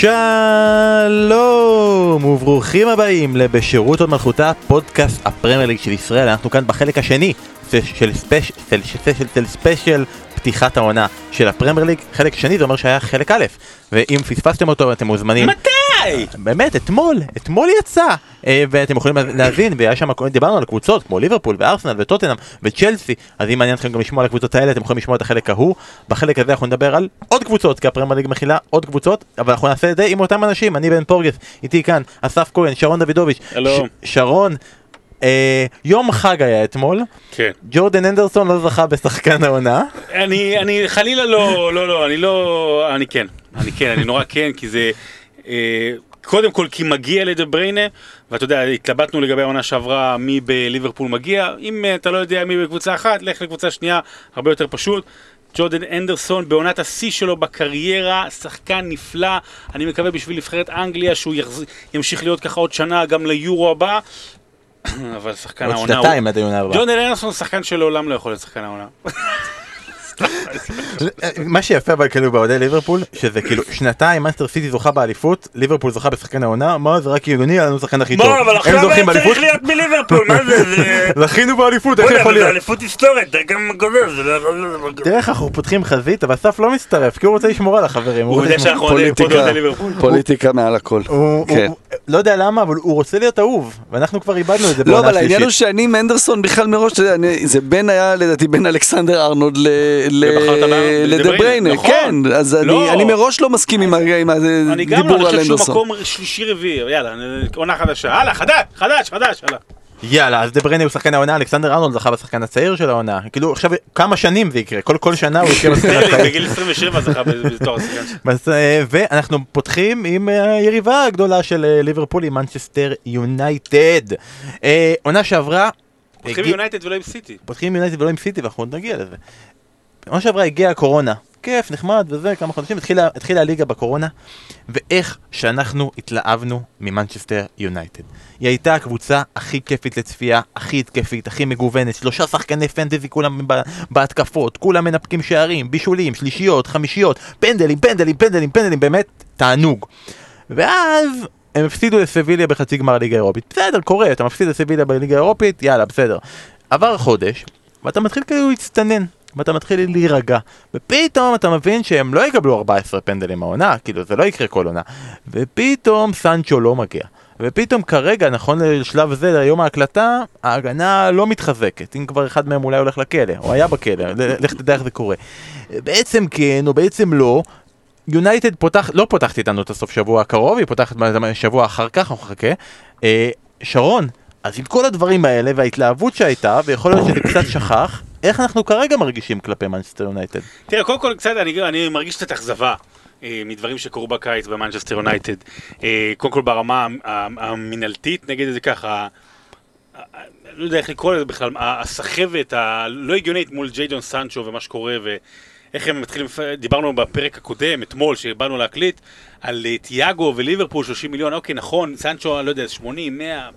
שלום וברוכים הבאים לבשירות הוד מלכותה פודקאסט הפרמייר ליג של ישראל אנחנו כאן בחלק השני של special של, של, של special פתיחת העונה של הפרמייר ליג חלק שני זה אומר שהיה חלק א' ואם פספסתם אותו אתם מוזמנים מתי? באמת אתמול אתמול יצא. אה, ואתם יכולים להבין והיה שם דיברנו על קבוצות כמו ליברפול וארסנל וטוטנאם וצ'לסי אז אם מעניין אתכם גם לשמוע על הקבוצות האלה אתם יכולים לשמוע את החלק ההוא. בחלק הזה אנחנו נדבר על עוד קבוצות כי הפרמייר ליג מכילה עוד קבוצות אבל אנחנו נעשה את זה עם אותם אנשים אני בן פורגס איתי כאן אסף כהן שרון דוידוביץ' שרון אה, יום חג היה אתמול. כן. ג'ורדן אנדרסון לא זכה בשחקן העונה. אני, אני חלילה לא, לא, לא, אני לא, אני כן, אני כן, אני נורא כן, כי זה, קודם כל כי מגיע לדה בריינה, ואתה יודע, התלבטנו לגבי העונה שעברה מי בליברפול מגיע, אם אה, אתה לא יודע מי בקבוצה אחת, לך לקבוצה שנייה, הרבה יותר פשוט. ג'ורדן הנדרסון בעונת השיא שלו בקריירה, שחקן נפלא, אני מקווה בשביל נבחרת אנגליה שהוא יחז... ימשיך להיות ככה עוד שנה גם ליורו הבא, אבל שחקן עוד העונה שנתיים עד העונה הבאה. ג'ורדן הנדרסון הוא שחקן שלעולם לא יכול להיות שחקן העונה. מה שיפה אבל כאילו באוהדי ליברפול שזה כאילו שנתיים מנצ'סטר סיטי זוכה באליפות ליברפול זוכה בשחקן העונה מה זה רק הגיוני היה לנו שחקן הכי טוב. מה, אבל עכשיו היה צריך להיות מליברפול, מה זה? זה... זכינו באליפות איך יכול זה להיות. אליפות היסטורית, אתה גם גוזר, זה לא יכול להיות... תראה איך אנחנו פותחים חזית אבל אסף לא מצטרף כי הוא רוצה לשמור על החברים. הוא רוצה יודע שאנחנו פוליטיקה. מעל הכל. לא יודע למה אבל הוא רוצה להיות אהוב ואנחנו כבר איבדנו את זה לא, בעונה אבל העניין הוא. שאני עם אנדרסון בכלל מראש, זה בין היה לדעתי בין אלכסנדר ארנולד ל- ל- ובחרת ב- לדה בדה בריינה, בריינה, נכון. כן, אז אני- לא. אני מראש לא מסכים עם ה- עם אני גם לא, הדיבור אני על חושב שהוא אנדרסון. מקום שלישי רביעי, יאללה, עונה חדשה, הלאה, חדש, חדש, חדש, הלאה. יאללה אז דה ברוינה הוא שחקן העונה אלכסנדר ארנולד זכה בשחקן הצעיר של העונה כאילו עכשיו כמה שנים זה יקרה כל כל שנה הוא יקרה בשחקן הצעיר. בגיל 27 זכה בתואר השחקן. אז, אה, ואנחנו פותחים עם אה, היריבה הגדולה של אה, ליברפול עם מנצ'סטר יונייטד. עונה שעברה, הולכים הגיע- יונייטד ולא עם סיטי. פותחים עם יונייטד ולא עם סיטי ואנחנו עוד נגיע לזה. עונה שעברה הגיעה הקורונה, כיף, נחמד וזה, כמה חודשים, התחילה, התחילה הליגה בקורונה, ואיך שאנחנו התלהבנו ממנצ'סטר יונייטד. היא הייתה הקבוצה הכי כיפית לצפייה, הכי התקפית, הכי מגוונת, שלושה שחקני פנטזי כולם בהתקפות, כולם מנפקים שערים, בישולים, שלישיות, חמישיות, פנדלים, פנדלים, פנדלים, פנדלים, באמת תענוג. ואז הם הפסידו לסביליה בחצי גמר ליגה אירופית. בסדר, קורה, אתה מפסיד לסביליה בליגה האירופית, יאללה, בסדר. עבר חודש, ואתה מתחיל כאילו להצטנן, ואתה מתחיל להירגע, ופתאום אתה מבין שהם לא יקבלו 14 פנדלים העונה, כאילו זה לא יקרה כל עונה, ופתאום סנצ'ו לא מגיע. ופתאום כרגע, נכון לשלב זה, ליום ההקלטה, ההגנה לא מתחזקת. אם כבר אחד מהם אולי הולך לכלא, או היה בכלא, לך תדע איך זה קורה. בעצם כן, או בעצם לא, יונייטד פותח, לא פותחת איתנו את הסוף שבוע הקרוב, היא פותחת שבוע אחר כך, אנחנו נחכה. אה, שרון, אז עם כל הדברים האלה וההתלהבות שהייתה, ויכול להיות שזה קצת שכך, איך אנחנו כרגע מרגישים כלפי מנצ'סטר יונייטד? תראה, קודם כל קצת, אני, אני מרגיש קצת אכזבה. אה, מדברים שקרו בקיץ במנצ'סטר יונייטד. אה, קודם כל ברמה המ- המינהלתית, נגיד את זה ככה, ה- ה- לא יודע איך לקרוא לזה בכלל, הסחבת הלא הגיונית מול ג'יידון סנצ'ו ומה שקורה ואיך הם מתחילים, דיברנו בפרק הקודם, אתמול, שבאנו להקליט, על אה, תיאגו וליברפול 30 מיליון, אוקיי, נכון, סנצ'ו, לא יודע, 80, 100...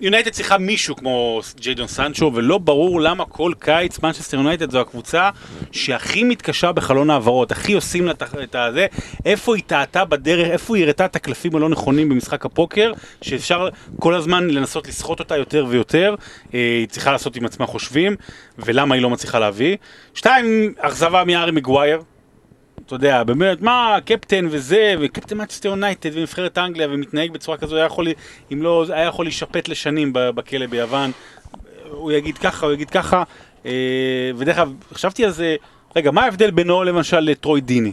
יונייטד צריכה מישהו כמו ג'יידון סנצ'ו, ולא ברור למה כל קיץ מנצ'סטר יונייטד זו הקבוצה שהכי מתקשה בחלון העברות, הכי עושים לה את הזה, איפה היא טעתה בדרך, איפה היא הראתה את הקלפים הלא נכונים במשחק הפוקר, שאפשר כל הזמן לנסות לסחוט אותה יותר ויותר, אה, היא צריכה לעשות עם עצמה חושבים, ולמה היא לא מצליחה להביא. שתיים, אכזבה מארי מגווייר. אתה יודע, באמת, מה, קפטן וזה, וקפטן מנצ'סטר יונייטד ונבחרת אנגליה, ומתנהג בצורה כזו, היה יכול, אם לא, היה יכול להישפט לשנים בכלא ביוון. הוא יגיד ככה, הוא יגיד ככה. אה, ודרך אגב, חשבתי על זה, רגע, מה ההבדל בינו למשל לטרוי דיני?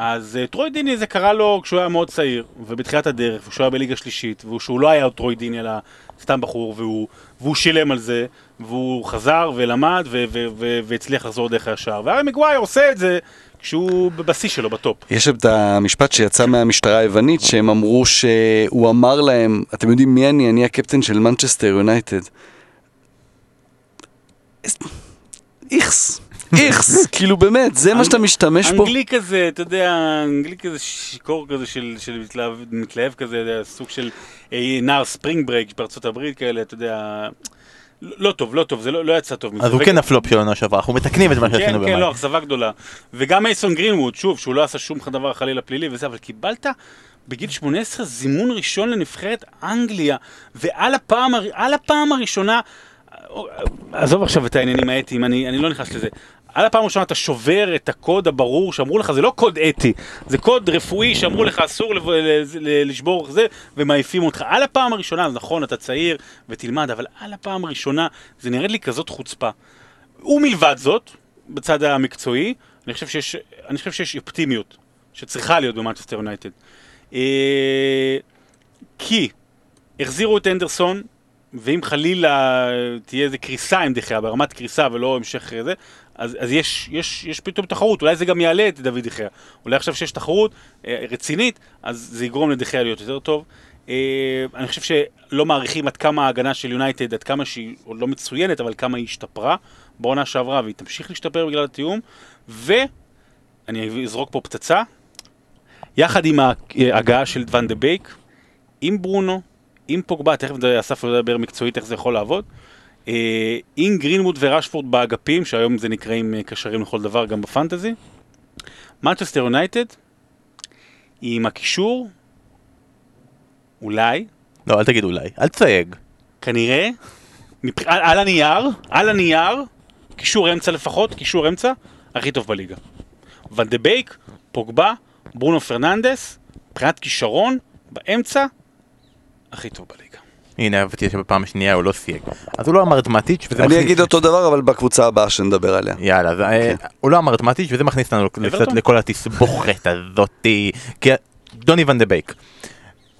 אז uh, טרוי דיני זה קרה לו כשהוא היה מאוד צעיר, ובתחילת הדרך, כשהוא היה בליגה שלישית, ושהוא לא היה טרוי דיני, אלא סתם בחור, והוא, והוא שילם על זה, והוא חזר ולמד, ו- ו- ו- והצליח לחזור דרך הישר. והרי מגווייר עושה את זה כשהוא בשיא שלו, ב top. יש את המשפט שיצא מהמשטרה היוונית, שהם אמרו שהוא אמר להם, אתם יודעים מי אני? אני הקפטן של מנצ'סטר יונייטד. איכס. איכס, כאילו באמת, זה מה שאתה משתמש פה? אנגלי כזה, אתה יודע, אנגלי כזה שיכור כזה של, של מתלהב, מתלהב כזה, סוג של אה, נער spring break בארצות הברית כאלה, אתה יודע, לא טוב, לא טוב, זה לא, לא יצא טוב מזה. אז הוא כן הפלופ של עונה שעברה, אנחנו מתקנים את מה כן, שעשינו כן, במאי. לא, אכזבה גדולה. וגם מייסון גרינווד, שוב, שהוא לא עשה שום דבר חלילה פלילי וזה, אבל קיבלת בגיל 18 זימון ראשון לנבחרת אנגליה, ועל הפעם הראשונה, עזוב עכשיו את העניינים האתיים, אני, אני לא נכנס לזה. על הפעם הראשונה אתה שובר את הקוד הברור שאמרו לך, זה לא קוד אתי, זה קוד רפואי שאמרו לך אסור לב- ל- לשבור זה, ומעיפים אותך. על הפעם הראשונה, אז נכון, אתה צעיר ותלמד, אבל על הפעם הראשונה זה נראית לי כזאת חוצפה. ומלבד זאת, בצד המקצועי, אני חושב שיש, אני חושב שיש אופטימיות שצריכה להיות במנצ'סטר יונייטד. אה, כי החזירו את אנדרסון, ואם חלילה תהיה איזה קריסה עם דחיה, ברמת קריסה ולא המשך זה, אז, אז יש, יש, יש פתאום תחרות, אולי זה גם יעלה את דוד דחיה. אולי עכשיו שיש תחרות אה, רצינית, אז זה יגרום לדחיה להיות יותר טוב. אה, אני חושב שלא מעריכים עד כמה ההגנה של יונייטד, עד כמה שהיא עוד לא מצוינת, אבל כמה היא השתפרה בעונה שעברה, והיא תמשיך להשתפר בגלל התיאום. ואני אזרוק פה פצצה, יחד עם ההגעה של ואן דה בייק, עם ברונו, עם פוגבה, תכף אסף ידבר מקצועית איך זה יכול לעבוד, אה, עם גרינווד ורשפורד באגפים, שהיום זה נקראים אה, קשרים לכל דבר גם ב fantasy. מנצ'סטר יונייטד, עם הקישור, אולי, לא, אל תגיד אולי, אל תסייג. כנראה, מבח... על, על הנייר, על הנייר, קישור אמצע לפחות, קישור אמצע, הכי טוב בליגה. ואן דה בייק, פוגבה, ברונו פרננדס, מבחינת כישרון, באמצע, הכי טוב בליגה. הנה, אהבתי שבפעם השנייה הוא לא סייג. אז הוא לא אמר את מטיץ' וזה אני מכניס- אגיד אותו דבר, אבל בקבוצה הבאה שנדבר עליה. יאללה, זה, אה, הוא לא אמר את מטיץ' וזה מכניס אותנו קצת? לכל התסבוכת הזאתי. כי דוני ון דה בייק.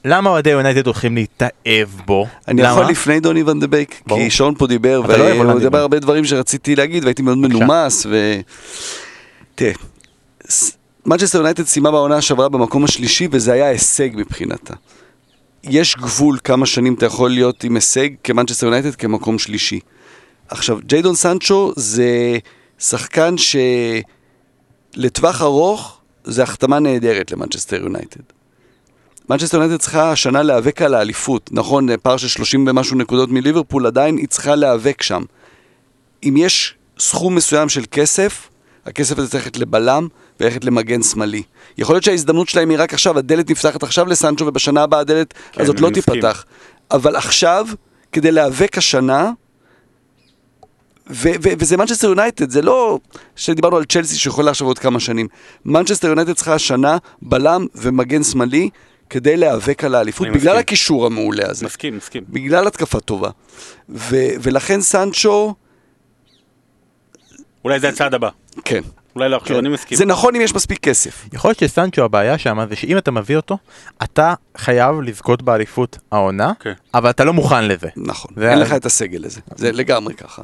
למה אוהדי יונייטד הולכים להתאהב בו? אני למה? יכול לפני דוני ון דה בייק. כי שרון פה דיבר, לא והוא. דיבר הרבה דברים שרציתי להגיד, והייתי מאוד. מנומס, ו... תראה, מנצ'סטר יונייטד סיימה בעונה שעברה במקום השלישי, וזה היה הישג מבחינתה. יש גבול כמה שנים אתה יכול להיות עם הישג כמנצ'סטר יונייטד כמקום שלישי. עכשיו, ג'יידון סנצ'ו זה שחקן שלטווח ארוך זה החתמה נהדרת למנצ'סטר יונייטד. מנצ'סטר יונייטד צריכה השנה להיאבק על האליפות. נכון, פער של 30 ומשהו נקודות מליברפול, עדיין היא צריכה להיאבק שם. אם יש סכום מסוים של כסף, הכסף הזה צריך ללכת לבלם וללכת למגן שמאלי. יכול להיות שההזדמנות שלהם היא רק עכשיו, הדלת נפתחת עכשיו לסנצ'ו ובשנה הבאה הדלת כן, הזאת לא מסכים. תיפתח. אבל עכשיו, כדי להיאבק השנה, ו- ו- וזה מנצ'סטר יונייטד, זה לא שדיברנו על צ'לסי שיכולה עכשיו עוד כמה שנים. מנצ'סטר יונייטד צריכה השנה בלם ומגן שמאלי כדי להיאבק על האליפות, בגלל מסכים. הקישור המעולה הזה. מסכים, מסכים. בגלל התקפה טובה. ו- ולכן סנצ'ו, אולי זה הצעד הבא. כן. אולי לא עכשיו, אני מסכים. זה נכון אם יש מספיק כסף. יכול להיות שסנצ'ו הבעיה שם זה שאם אתה מביא אותו, אתה חייב לזכות באליפות העונה, כן. אבל אתה לא מוכן לזה. נכון, זה אין לך את הסגל הזה, זה לגמרי ככה.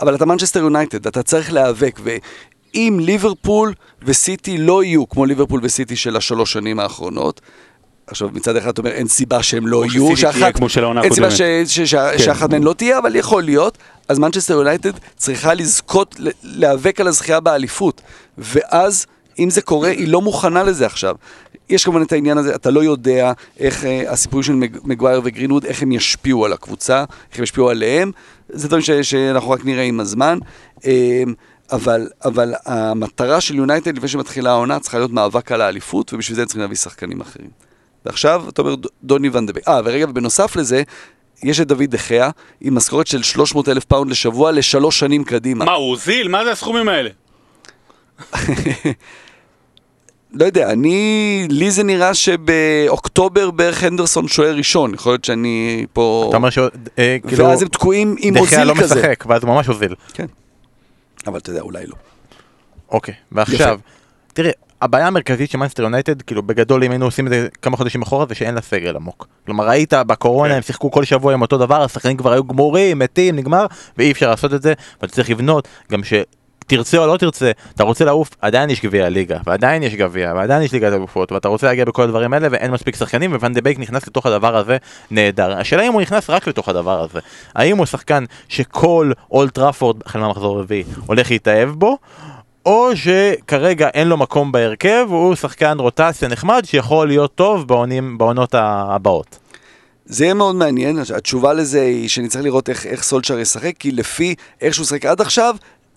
אבל אתה מנצ'סטר יונייטד, אתה צריך להיאבק, ואם ליברפול וסיטי לא יהיו כמו ליברפול וסיטי של השלוש שנים האחרונות, עכשיו מצד אחד אתה אומר אין סיבה שהם לא יהיו, העונה אין סיבה ש. ש, ש, כן. שאחת מהן לא תהיה, אבל יכול להיות, אז מנצ'סטר יונייטד צריכה לזכות, להיאבק על הזכייה באליפות, ואז אם זה קורה, היא לא מוכנה לזה עכשיו. יש כמובן את העניין הזה, אתה לא יודע איך אה, הסיפור של מג- מגווייר וגרינווד, איך הם ישפיעו על הקבוצה, איך הם ישפיעו עליהם, זה דברים ש, שאנחנו רק נראה עם הזמן. אה, אבל, אבל המטרה של יונייטד לפני שמתחילה העונה צריכה להיות מאבק על האליפות, ובשביל זה הם צריכים להביא שחקנים אחרים. ועכשיו, אתה אומר, דוני ון דה בייק. אה, ורגע, ובנוסף לזה, יש את דוד דה חאה, עם משכורת של 300 אלף פאונד לשבוע לשלוש שנים קדימה. מה, הוא הוזיל? מה זה הסכומים האלה? לא יודע, אני, לי זה נראה שבאוקטובר בערך הנדרסון שוער ראשון, יכול להיות שאני פה... אתה אומר ש... אה, כאילו, ואז הם תקועים עם דה חאה אוזיל לא כזה. משחק, ואז הוא ממש הוזיל. כן. אבל אתה יודע, אולי לא. אוקיי, ועכשיו, תראה, הבעיה המרכזית של מנצ'סטר יונייטד, כאילו בגדול אם היינו עושים את זה כמה חודשים אחורה, זה שאין לה סגל עמוק. כלומר, ראית בקורונה, כן. הם שיחקו כל שבוע עם אותו דבר, השחקנים כבר היו גמורים, מתים, נגמר, ואי אפשר לעשות את זה, ואתה צריך לבנות, גם ש... תרצה או לא תרצה, אתה רוצה לעוף, עדיין יש גביע הליגה, ועדיין יש גביע, ועדיין יש ליגת אלופות, ואתה רוצה להגיע בכל הדברים האלה, ואין מספיק שחקנים, ון דה בייק נכנס לתוך הדבר הזה נהדר. השאלה אם הוא נכנס רק לתוך הדבר הזה. האם הוא שחקן שכל אולד טראפורד, החל מהמחזור הרביעי, הולך להתאהב בו, או שכרגע אין לו מקום בהרכב, הוא שחקן רוטציה נחמד שיכול להיות טוב בעונים, בעונות הבאות. זה יהיה מאוד מעניין, התשובה לזה היא שאני צריך לראות איך, איך סולצ'ר ישחק, כי לפי איך שהוא שחק עד עכשיו,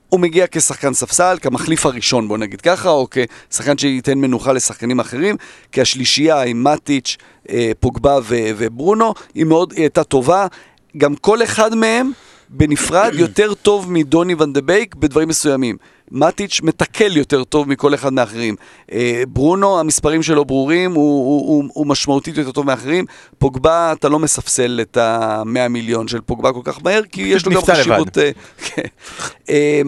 הוא מגיע כשחקן ספסל, כמחליף הראשון בוא נגיד ככה, או כשחקן שייתן מנוחה לשחקנים אחרים, כי השלישייה עם מטיץ', אה, פוגבה וברונו, היא מאוד, היא הייתה טובה, גם כל אחד מהם בנפרד יותר טוב מדוני ון דה בייק בדברים מסוימים. מטיץ' מתקל יותר טוב מכל אחד מאחרים. אה, ברונו, המספרים שלו ברורים, הוא, הוא, הוא, הוא משמעותית יותר טוב מאחרים. פוגבה, אתה לא מספסל את ה-100 מיליון של פוגבה כל כך מהר, כי יש לו גם. חשיבות... אה, כן. אה,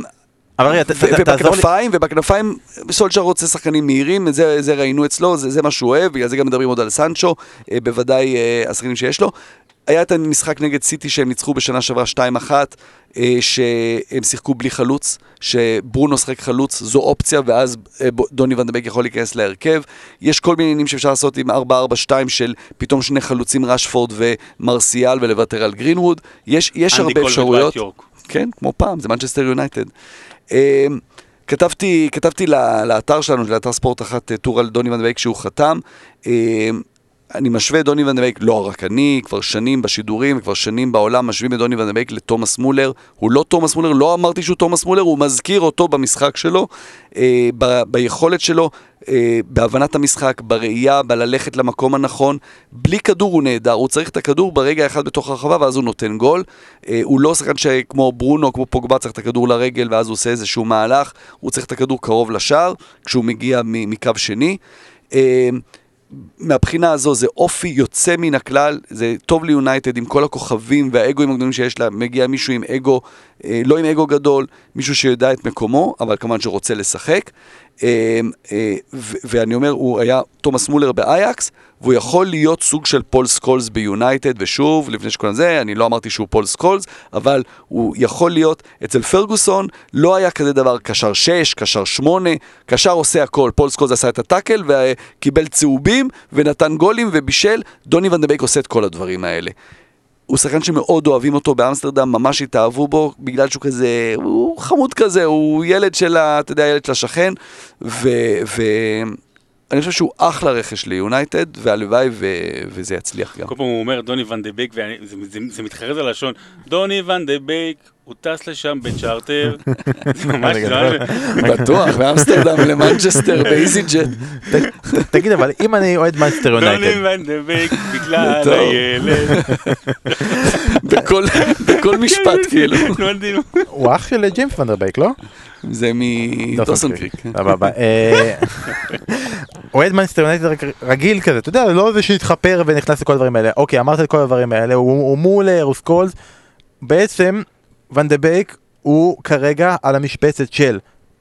אבל רגע. ובכנפיים, ובכנפיים סולצ'ר רוצה שחקנים מהירים, זה, זה ראינו אצלו, זה, זה מה שהוא אוהב, בגלל זה גם מדברים עוד על סנצ'ו, אה, בוודאי אה, השחקנים שיש לו. היה את המשחק נגד סיטי שהם ניצחו בשנה שעברה 2-1, אה, שהם שיחקו בלי חלוץ, שברונו שחק חלוץ, זו אופציה, ואז אה, ב- דוני ונדבק יכול להיכנס להרכב. יש כל מיני עניינים שאפשר לעשות עם 4-4-2 של פתאום שני חלוצים, רשפורד ומרסיאל, ולוותר על גרינווד. יש, יש הרבה אפשרויות. כן, כמו פעם, זה מנצ'סטר יונייטד. אמ, כתבתי, כתבתי לאתר שלנו, לאתר ספורט אחת, אה, טור על דוני ון דה בייק שהוא חתם. אני משווה את דוני ון דה בייק, לא רק אני, כבר שנים בשידורים, כבר שנים בעולם, משווים את דוני ון דה בייק לתומאס מולר. הוא לא תומאס מולר, לא אמרתי שהוא תומאס מולר, הוא מזכיר אותו במשחק שלו, אה, ב- ביכולת שלו, אה, בהבנת המשחק, בראייה, בללכת למקום הנכון. בלי כדור הוא נהדר, הוא צריך את הכדור ברגע אחד בתוך הרחבה ואז הוא נותן גול. אה, הוא לא שחקן שכמו ברונו, כמו פוגבה, צריך את הכדור לרגל ואז הוא עושה איזשהו מהלך, הוא צריך את הכדור קרוב לשער, כשהוא מגיע מקו שני. אה, מהבחינה הזו זה אופי יוצא מן הכלל, זה טוב ליונייטד עם כל הכוכבים והאגואים הגדולים שיש לה, מגיע מישהו עם אגו, אה, לא עם אגו גדול, מישהו שיודע את מקומו, אבל כמובן שרוצה לשחק. אה, אה, ואני אומר, הוא היה תומאס מולר באייאקס, והוא יכול להיות סוג של פול סקולס ביונייטד, ושוב, לפני שכל זה, אני לא אמרתי שהוא פול סקולס, אבל הוא יכול להיות, אצל פרגוסון לא היה כזה דבר קשר 6, קשר 8, קשר עושה הכל, פול סקולס עשה את הטאקל וקיבל צהובים ונתן גולים ובישל, דוני ון דה בייק עושה את כל הדברים האלה. הוא שחקן שמאוד אוהבים אותו באמסטרדם, ממש התאהבו בו, בגלל שהוא כזה, הוא חמוד כזה, הוא ילד של ה... אתה יודע, ילד של השכן, ו... ו... אני חושב שהוא אחלה רכש ליונייטד, והלוואי ו... וזה יצליח גם. כל פעם הוא אומר דוני ון דה בייק, וזה זה- זה מתחרז על הלשון, דוני ון דה בייק, הוא טס לשם זה ממש, זה ממש- בטוח, מאמסטרדם למנצ'סטר, באיזי ג'ט. תגיד, אבל אם אני אוהד מנצ'סטר דוני יונייטד, ון דה בייק, בגלל. הילד, בכל- בכל משפט, כאילו. לא. הוא אח של ג'יימס ונדרבייק, לא? זה מדוסון'ס קריק. סבבה. אה, אוהד מנצ'סטר יונייטד רגיל כזה, אתה יודע, לא זה שהתחפר ונכנס לכל הדברים האלה. אוקיי, אמרת את כל הדברים האלה, הוא הוא מולר, הוא סקולס. בעצם, ון דה בייק הוא כרגע על המשבצת של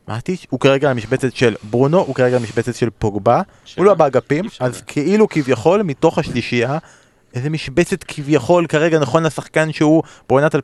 מטיץ', הוא כרגע על המשבצת של ברונו, הוא כרגע על המשבצת של פוגבה, הוא לא באגפים, אז כאילו כביכול מתוך השלישייה, איזה משבצת כביכול כרגע נכון לשחקן שהוא בעונת 2019-2020.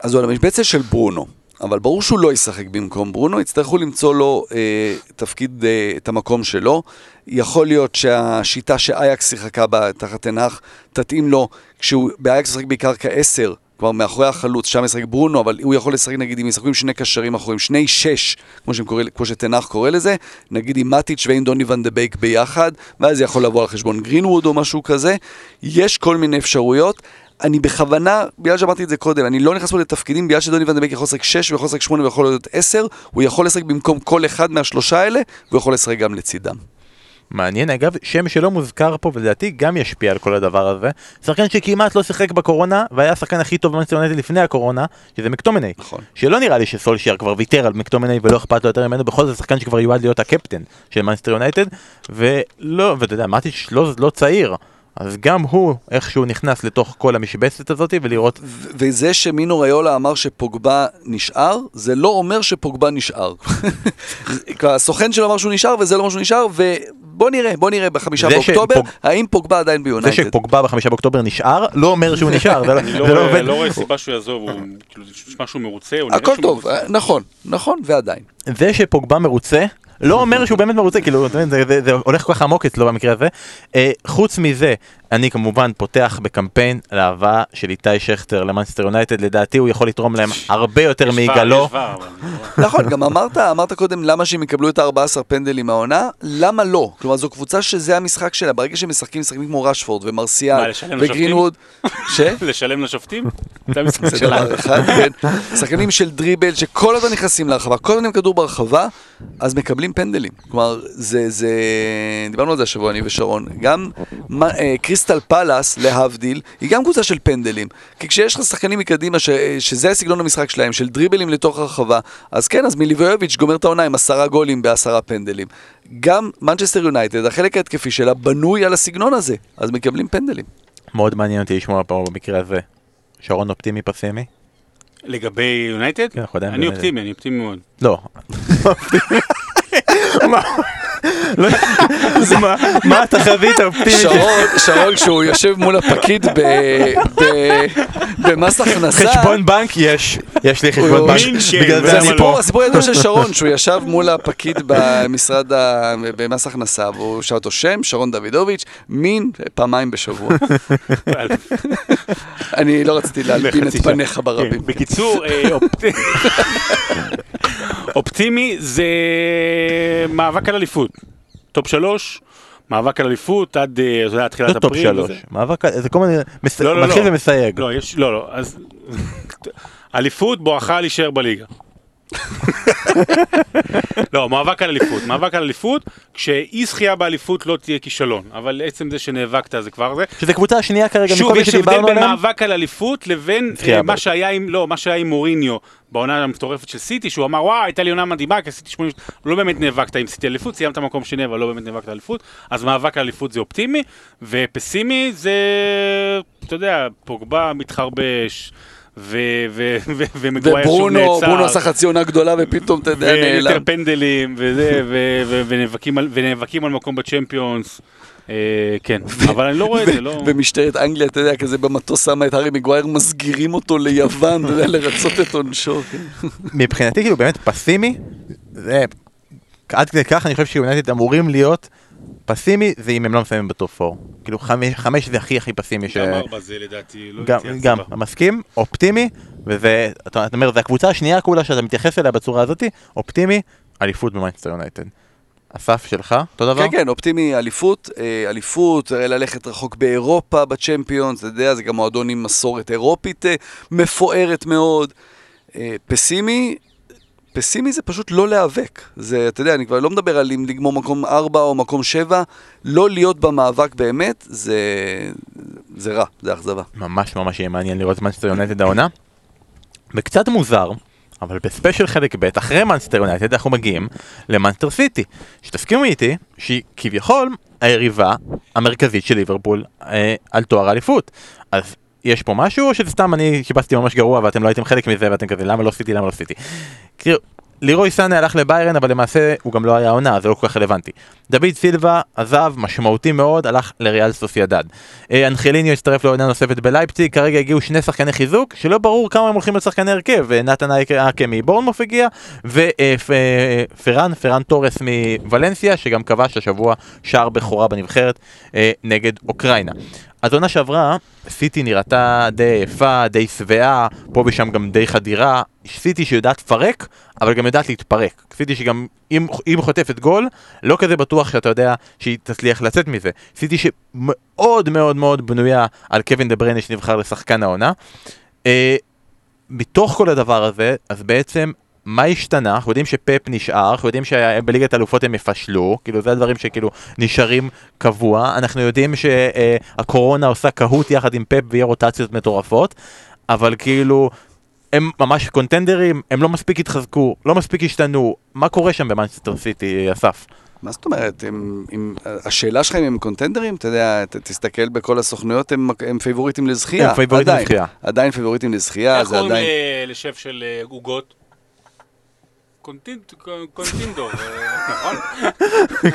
אז הוא על המשבצת של ברונו, אבל ברור שהוא לא ישחק במקום ברונו, יצטרכו למצוא לו אה, תפקיד, אה, את המקום שלו. יכול להיות שהשיטה שאייקס שיחקה בה תחת תנח תתאים לו, כשהוא באייקס משחק בעיקר כעשר, כלומר מאחורי החלוץ, שם משחק ברונו, אבל הוא יכול לשחק נגיד אם ישחקו עם שני קשרים אחורים, שני שש, כמו, כמו שתנח קורא לזה, נגיד עם מאטיץ' ועם דוני ון דה בייק ביחד, ואז זה יכול לבוא על חשבון גרינווד או משהו כזה. יש כל מיני אפשרויות. אני בכוונה, בגלל שאמרתי את זה קודם, אני לא נכנס פה לתפקידים, בגלל שדוני בייק יכול לשחק 6 ויכול לשחק 8 ויכול להיות 10, הוא יכול לשחק במקום כל אחד מהשלושה האלה, והוא יכול לשחק גם לצידם. מעניין אגב, שם שלא מוזכר פה ולדעתי גם ישפיע על כל הדבר הזה. שחקן שכמעט לא שיחק בקורונה והיה השחקן הכי טוב במנצ'סטר יונייטד לפני הקורונה, שזה מקטומני. נכון. שלא נראה לי שסולשייר כבר ויתר על מקטומני ולא אכפת לו יותר ממנו, בכל זאת שחקן שכבר יועד להיות הקפטן של מנצ'סטר יונייטד, ולא, ואתה יודע, מאטיץ' לא, לא צעיר. אז גם הוא איכשהו נכנס לתוך כל המשבצת הזאת ולראות ו- וזה שמינו ריולה אמר שפוגבה נשאר, זה לא אומר שפוגבה נשאר. הסוכן שלו אמר שהוא נשאר וזה לא אומר שהוא נשאר, ובוא נראה, בוא נראה בחמישה זה באוקטובר, שפוג- האם פוגבה עדיין זה ביונייטד. שפוגבה בחמישה באוקטובר נשאר, לא אומר שהוא נשאר, זה לא- אני זה לא לא עובד. לא רואה סיבה שהוא יעזוב, הוא כאילו, זה נשמע שהוא מרוצה, הוא נראה הכל שהוא טוב, מרוצה. נכון, נכון, ועדיין. זה שפוגבה מרוצה, לא אומר שהוא באמת מרוצה, כאילו, אתה מבין, זה, זה, זה הולך כל כך עמוק אצלו במקרה הזה. אה, חוץ מזה, אני כמובן פותח בקמפיין להבאה של איתי שכטר למאנסטר יונייטד, לדעתי הוא יכול לתרום להם הרבה יותר מיגאלו. לא- נכון, גם אמרת, אמרת קודם למה שהם יקבלו את ה-14 פנדלים מהעונה, למה לא? כלומר, זו קבוצה שזה המשחק שלה, ברגע שהם משחקים, משחקים כמו רשפורד מה, ומרסיאל וגרינווד, ש? לשלם לשופטים? זה המשחק שלנו. כן. שחקנים של דריבל שכל הזמן נכנסים להרחבה, כל הזמן עם כדור ברחבה, אז מקבלים פנדלים. כלומר, זה, זה, דיברנו על זה השבוע, אני ושרון. גם מה- אה, קריסטל פלאס, להבדיל, היא גם קבוצה של פנדלים. כי כשיש לך שחקנים מקדימה, ש, שזה הסגנון המשחק שלהם, של דריבלים לתוך הרחבה, אז כן, אז מיליבויוביץ' גומר את העונה עם עשרה גולים בעשרה פנדלים. גם מנצ'סטר יונייטד, החלק ההתקפי שלה בנוי על הסגנון הזה, אז מקבלים פנדלים. מאוד מעניין אותי לשמוע פה במקרה הזה. שרון אופטימי פסימי? לגבי יונייטד? כן, אנחנו עדיין אני. אופטימי, אני אופטימי מאוד. לא. מה? לא- התחזית האופטימית? שרון, שרון, כשהוא יושב מול הפקיד ב- ב- במס הכנסה, חשבון בנק יש, יש לי חשבון בנק. בגלל זה אני הסיפור, פה. הסיפור הידוע של שרון, שהוא ישב מול הפקיד במשרד, במס הכנסה, והוא שאל אותו שם, שרון דוידוביץ', מין, פעמיים בשבוע. אני לא רציתי להלבין את. פניך ברבים. כן, בקיצור, אה, אופטימי זה מאבק על אליפות. top שלוש, מאבק על אליפות עד, אה, אתה יודע, תחילת לא top אפריל. שלוש. מאבק, זה כל מיני, מס- לא, לא, מתחיל לא. ומסייג. לא, לא, לא, אז... אליפות בואכה להישאר בליגה. לא, מאבק על אליפות. מאבק על אליפות, כשאי זכייה באליפות לא תהיה כישלון. אבל עצם זה שנאבקת זה כבר זה. שזה קבוצה השנייה כרגע שוב, מכל מי יש הבדל שדיברנו בין עליהם. מאבק על אליפות לבין אה, מה. שהיה עם, לא, מה שהיה עם מוריניו בעונה המטורפת של סיטי, שהוא אמר, וואי, הייתה לי עונה מדהימה, כי עשיתי 80... לא באמת נאבקת עם סיטי אליפות, סיימת מקום שני, אבל לא באמת נאבקת אליפות. אז מאבק על אליפות זה אופטימי, ופסימי זה, אתה יודע, פוגבה מתחרבש, ומגווייר שוב נעצר. וברונו, ברונו עשה חצי עונה גדולה ופתאום, אתה יודע, ויותר נעלם. פנדלים, וזה, על- ונאבקים על מקום בצ'מפיונס. אה, כן, אבל אני לא רואה את זה, לא... ומשטרת אנגליה, אתה יודע, כזה במטוס שמה את הארי מגווייר, מסגירים אותו ליוון, אתה יודע, לרצות את עונשו. כן. מבחינתי כאילו באמת פסימי, זה, עד כדי כך אני חושב שיונייטד אמורים להיות פסימי זה אם הם לא מסיימים ב top 4. כאילו חמש, חמש זה הכי הכי פסימי. ש... גם ארבע זה לדעתי, לא גם, הייתי גם, אכזבה. מסכים, אופטימי, וזה, אתה אתה אומר, זה הקבוצה השנייה כולה שאתה מתייחס אליה בצורה הזאתי, אופטימי, אליפות במנצ'סטר יונייטד. אסף שלך, אותו דבר? כן, כן, אופטימי, אליפות, אה, אליפות, אה, ללכת רחוק באירופה, בצ'מפיונס, אתה יודע, זה גם מועדון עם מסורת אירופית אה, מפוארת מאוד. פסימי, פסימי זה פשוט לא להיאבק. זה, אתה יודע, אני כבר לא מדבר על אם לגמור מקום 4 או מקום 7, לא להיות במאבק באמת, זה, זה רע, זה אכזבה. ממש ממש יהיה מעניין לראות את מנצ'סטר יונייטד העונה. וקצת מוזר, אבל בספיישל חלק ב', אחרי מנצ'סטר יונייטד אנחנו מגיעים למנסטר סיטי. שתסכימו איתי שהיא כביכול היריבה המרכזית של ליברפול אה, על תואר האליפות. אז יש פה משהו או שזה סתם אני שיבצתי ממש גרוע ואתם לא הייתם חלק מזה ואתם כזה למה לא סיטי למה לא סיטי. כאילו, לירוי סאנה הלך לביירן אבל למעשה הוא גם לא היה עונה זה לא כל כך רלוונטי. דוד סילבה עזב משמעותי מאוד הלך לריאל סוסיידד. אה, אנחליניו הצטרף לעונה נוספת בלייפציג כרגע הגיעו שני שחקני חיזוק שלא ברור כמה הם הולכים להיות שחקני הרכב אה, נתן אקה מבורנמוף הגיע ופרן פרן תורס מוולנסיה שגם כבש השבוע שער בכורה בנבחרת אה, נגד אוקראינה. אז עונה שעברה, סיטי נראתה די יפה, די שבעה, פה ושם גם די חדירה. סיטי שיודעת לפרק, אבל גם יודעת להתפרק. סיטי שגם, אם אם חוטפת גול, לא כזה בטוח שאתה יודע שהיא תצליח לצאת מזה. סיטי שמאוד מאוד מאוד בנויה על קווין דה בריינה שנבחר לשחקן העונה. אה, מתוך כל הדבר הזה, אז בעצם מה השתנה? אנחנו יודעים שפפ נשאר, אנחנו יודעים שבליגת האלופות הם יפשלו, כאילו זה הדברים שכאילו נשארים קבוע, אנחנו יודעים שהקורונה עושה קהוט יחד עם פפ ויהיה רוטציות מטורפות, אבל כאילו הם ממש קונטנדרים, הם לא מספיק התחזקו, לא מספיק השתנו, מה קורה שם במנצ'סטר סיטי, אסף? מה זאת אומרת? הם, הם, השאלה שלך אם הם קונטנדרים? אתה יודע, ת, תסתכל בכל הסוכנויות, הם, הם פייבוריטים לזכייה. הם פייבוריטים עדיין, לזכייה. עדיין פייבוריטים לזכייה, איך זה קוראים עדיין... ל- לשף של אה, עוגות? קונטינדור, נכון?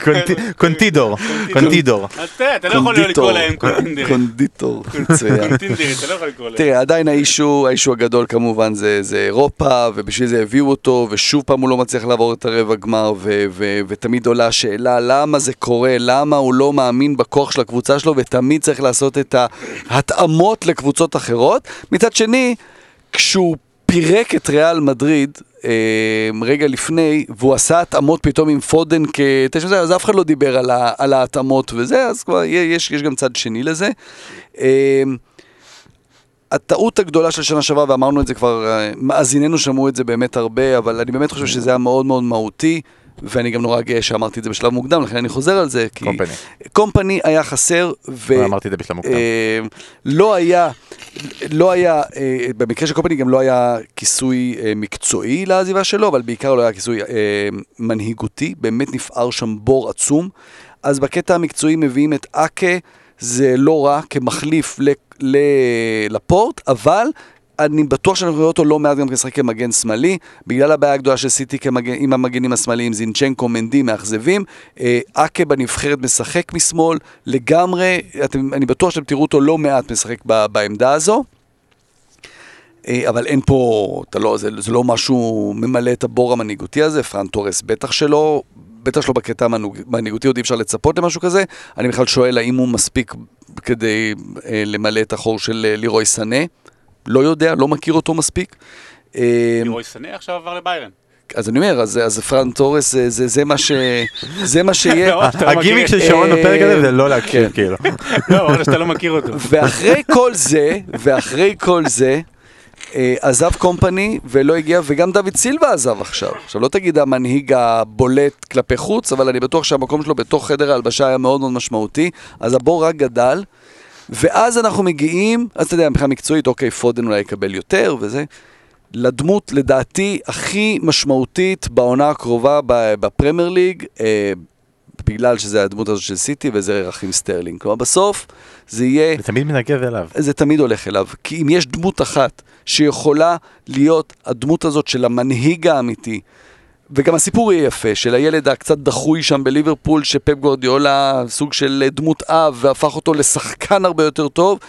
קונטי- קונטידור, קונטידור. אתה לא יכול לקרוא להם קונטינדרים. קונדיטור. מצוין. קונטינדרים, אתה לא יכול לקרוא להם. תראה, עדיין האישו, האישו הגדול כמובן זה, זה אירופה, ובשביל זה הביאו אותו, ושוב פעם הוא לא מצליח לעבור את הרבע גמר, ו- ו- ותמיד עולה השאלה למה זה קורה, למה הוא לא מאמין בכוח של הקבוצה שלו, ותמיד צריך לעשות את ההתאמות לקבוצות אחרות. מצד שני, כשהוא פירק את ריאל מדריד, רגע לפני, והוא עשה התאמות פתאום עם פודן כתשע, אז אף אחד לא דיבר על, ה- על ההתאמות וזה, אז כבר יש, יש גם צד שני לזה. אה, הטעות הגדולה של שנה שעברה, ואמרנו את זה כבר, אה, מאזיננו שמעו את זה באמת הרבה, אבל אני באמת חושב שזה היה מאוד מאוד מהותי, ואני גם נורא גאה שאמרתי את זה בשלב מוקדם, לכן אני חוזר על זה, כי... קומפני. קומפני היה חסר, ו... לא אמרתי את זה בשלב מוקדם. אה, לא היה, לא היה, אה, במקרה של קומפני גם לא היה כיסוי אה, מקצועי לעזיבה שלו, אבל בעיקר לא היה כיסוי אה, מנהיגותי, באמת נפער שם בור עצום. אז בקטע המקצועי מביאים את אקה, זה לא רע כמחליף ל- ל- לפורט, אבל אני בטוח שאנחנו נראה אותו לא מעט גם כשחק כמגן שמאלי, בגלל הבעיה הגדולה של סיטי כמגן, עם המגנים השמאליים, זינצ'נקו, מנדי מאכזבים. אה, אקה בנבחרת משחק משמאל לגמרי, אתם, אני בטוח שאתם תראו אותו לא מעט משחק ב, בעמדה הזו. אה, אבל אין פה, אתה לא, זה, זה לא משהו ממלא את הבור המנהיגותי הזה, פרן תורס בטח שלא, בטח שלא בקטע המנהיגותי עוד אי אפשר לצפות למשהו כזה. אני בכלל שואל האם הוא מספיק כדי אה, למלא את החור של אה, לירוי סנה. לא יודע, לא מכיר אותו מספיק. אה, לירוי סנה עכשיו עבר לביירן. אז אני אומר, אז, אז פרן תורס זה, זה, זה, מה ש, זה מה שיהיה. לא, הגימיק. של שרון בפרק הזה זה לא כן. להקשיב, כאילו. לא, אמרת שאתה לא מכיר אותו. ואחרי כל זה, ואחרי כל זה, אה, עזב קומפני ולא הגיע, וגם דוד סילבה עזב עכשיו. עכשיו, לא תגיד המנהיג הבולט כלפי חוץ, אבל אני בטוח שהמקום שלו בתוך חדר ההלבשה היה מאוד מאוד משמעותי, אז הבור רק גדל, ואז אנחנו מגיעים, אז אתה יודע, מבחינה מקצועית, אוקיי, פודן אולי יקבל יותר וזה. לדמות, לדעתי, הכי משמעותית בעונה הקרובה בפרמייר ליג, אה, בגלל שזה הדמות הזאת של סיטי וזה רכים סטרלינג. כלומר, בסוף זה יהיה... זה תמיד מנגב אליו. זה תמיד הולך אליו. כי אם יש דמות אחת שיכולה להיות הדמות הזאת של המנהיג האמיתי, וגם הסיפור יהיה יפה, של הילד הקצת דחוי שם בליברפול, שפפ גורדיולה סוג של דמות אב, והפך אותו לשחקן הרבה יותר טוב,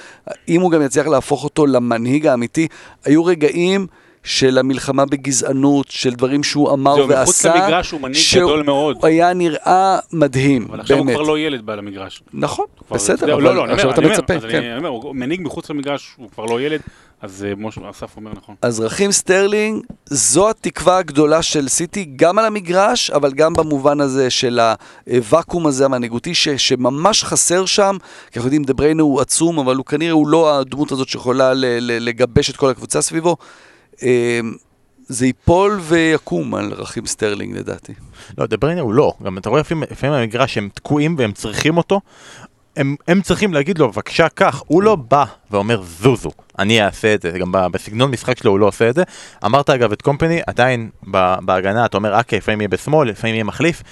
אם הוא גם יצליח להפוך אותו למנהיג האמיתי, היו רגעים של המלחמה בגזענות, של דברים שהוא אמר זהו, ועשה. מחוץ למגרש הוא מנהיג שהוא גדול מאוד. היה נראה מדהים, אבל עכשיו הוא באמת. כבר לא ילד בעל המגרש. נכון, בסדר, זהו, אבל לא, לא, אני עכשיו אומר, אתה אני מצפה, אז כן. אני אומר, הוא מנהיג מחוץ למגרש, הוא כבר לא ילד, אז אה, משה אסף אומר נכון. אז רכים סטרלינג, זו התקווה הגדולה של סיטי, גם על המגרש, אבל גם במובן הזה של הוואקום הזה המנהיגותי, ש, שממש חסר שם, כי אנחנו יודעים, דה בריינה הוא עצום, אבל הוא כנראה הוא לא הדמות הזאת שיכולה ל, ל, לגבש את כל הקבוצה סביבו. אה, זה ייפול ויקום על רכים סטרלינג לדעתי. לא, דה בריינה הוא לא. גם אתה רואה לפעמים במגרש שהם תקועים והם צריכים אותו. הם, הם צריכים להגיד לו, בבקשה, קח. הוא לא בא ואומר, זוזו, אני אעשה את זה. גם בסגנון משחק שלו הוא לא עושה את זה. אמרת אגב את קומפני, עדיין בהגנה, אתה אומר, אוקיי, לפעמים יהיה בשמאל, לפעמים יהיה מחליף.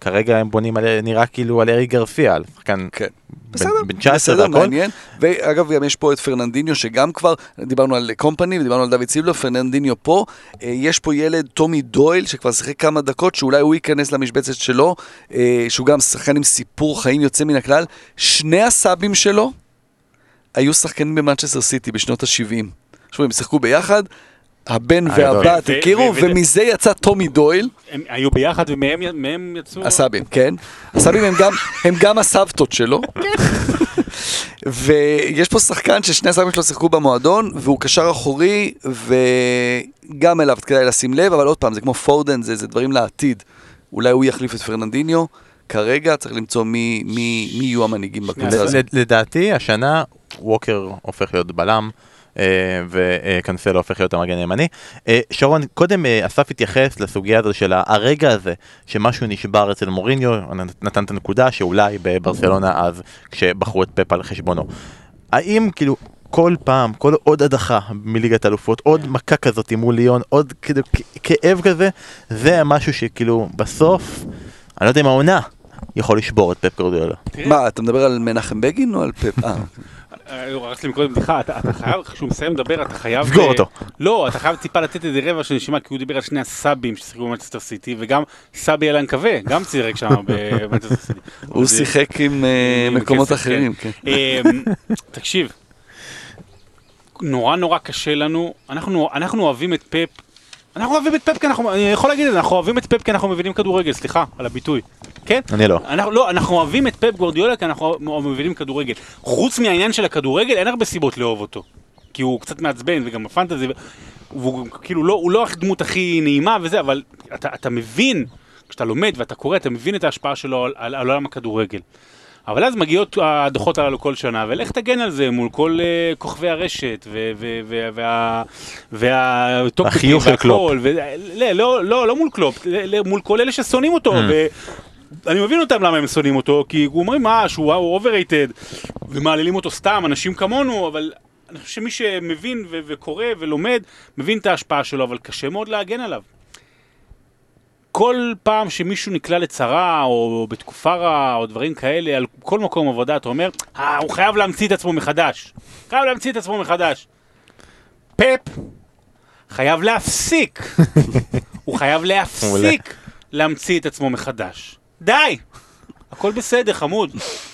כרגע הם בונים על, נראה כאילו על אריק גרסיה, על שחקן כן. בן- בסדר, בן 19 בסדר, והכל. מעניין. ואגב, גם יש פה את פרננדיניו, שגם כבר, דיברנו על קומפני ודיברנו על דוד סילבה, פרננדיניו פה. אה, יש פה ילד, טומי דויל, שכבר שיחק כמה דקות, שאולי הוא ייכנס למשבצת שלו, אה, שהוא גם שחקן עם סיפור חיים יוצא מן הכלל. שני הסבים שלו היו שחקנים במנצ'סטר סיטי בשנות ה-70. עכשיו, הם שיחקו ביחד. הבן הגדול. והבת הכירו, ומזה יצא טומי דויל, הם היו ביחד ומהם מהם יצאו... הסבים, כן. הסבים הם גם, הם גם הסבתות שלו. ויש פה שחקן ששני הסבים שלו שיחקו במועדון, והוא קשר אחורי, וגם אליו כדאי לשים לב, אבל עוד פעם, זה כמו פודן, זה, זה דברים לעתיד. אולי הוא יחליף את פרננדיניו. כרגע צריך למצוא מי, מי, מי יהיו המנהיגים בקבוצה הזאת. לד- לדעתי, השנה ווקר הופך להיות בלם. אה, וקנסלו הופך להיות המגן הימני. אה, שרון, קודם אה, אסף התייחס לסוגיה הזו של הרגע הזה, שמשהו נשבר אצל מוריניו, נתן את הנקודה שאולי בברסלונה אז, כשבחרו את פפ על חשבונו. האם כאילו כל פעם, כל עוד הדחה מליגת אלופות, עוד מכה כזאת מול ליון, עוד כאילו כאב כזה, זה משהו שכאילו בסוף, אני לא יודע אם העונה יכול לשבור את פפ גורדיאלה. מה, אתה מדבר על מנחם בגין או על פפ? אה, אה, לי מקודם בדיחה, אתה חייב, כשהוא מסיים לדבר, אתה חייב... סגור אה, אותו. לא, אתה חייב טיפה לתת איזה רבע של נשימה, כי הוא דיבר על שני הסאבים ששיחקו במנצ'סטר סיטי, וגם סאבי אלן קווה, גם שיחק שם במנצ'סטר סיטי. הוא זה- שיחק עם אה, מקומות כסף, אחרים, כן. אמ, תקשיב, נורא נורא קשה לנו, אנחנו אוהבים את פפ, אנחנו אוהבים את פפ כי אנחנו, אני יכול להגיד את זה, אנחנו אוהבים את פפ כי אנחנו מבינים כדורגל, סליחה על הביטוי, כן? אני לא. אנחנו, לא, אנחנו אוהבים את פפ גורדיולה כי אנחנו מבינים כדורגל. חוץ מהעניין של הכדורגל, אין הרבה סיבות לאהוב אותו. כי הוא קצת מעצבן, וגם בפנטזי, והוא כאילו לא, הוא לא הדמות הכי נעימה וזה, אבל אתה, אתה מבין, כשאתה לומד ואתה קורא, אתה מבין את ההשפעה שלו על, על, על עולם הכדורגל. אבל אז מגיעות הדוחות הללו כל שנה, ולך תגן על זה מול כל אה, כוכבי הרשת. והטוקבקים החיוך של קלופ. לא, לא, לא, לא מול קלופ, מול כל אלה ששונאים אותו, ואני מבין אותם למה הם שונאים אותו, כי הוא אומרים מה, שהוא overrated, ומהללים אותו סתם, אנשים כמונו, אבל אני חושב שמי שמבין ו- וקורא ולומד, מבין את ההשפעה שלו, אבל קשה מאוד להגן עליו. כל פעם שמישהו נקלע לצרה, או בתקופה רעה, או דברים כאלה, על כל מקום עבודה, אתה אומר, אה, הוא חייב להמציא את עצמו מחדש. חייב להמציא את עצמו מחדש. פפ חייב להפסיק. הוא חייב להפסיק להמציא את עצמו מחדש. די! הכל בסדר, חמוד.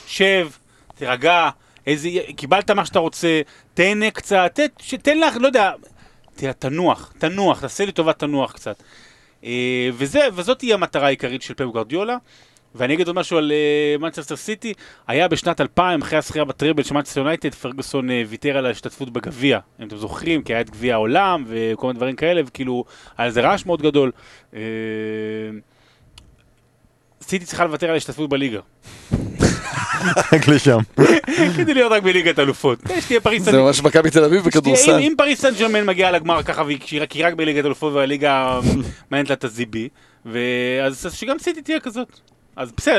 שב, תירגע, איזה, קיבלת מה שאתה רוצה, תהנה קצת, ת, שתן לך, לא יודע, תנוח, תנוח, תעשה לי טובה, תנוח קצת. אה, וזה, וזאת היא המטרה העיקרית של פפ גורדיולה. ואני אגיד עוד משהו על מנצ'סטר סיטי, היה בשנת 2000, אחרי הזכייה בטרבל של מנצ'סטר יונייטד, פרגוסון אה, ויתר על ההשתתפות בגביע, אם אתם זוכרים, כי היה את גביע העולם וכל מיני דברים כאלה, וכאילו, היה איזה רעש מאוד גדול. אה, סיטי צריכה לוותר על ההשתתפות בליגה, רק לשם. כדי להיות רק בליגת אלופות. שתהיה פריס זה ממש מכבי תל אביב בכדורסל. אם, פריס סן ג'רמן מגיעה לגמר ככה והיא רק- בליגת אלופות והליגה מעניינת לה את הזיבי, ואז אז שגם סיטי תהיה כזאת. אז בסדר,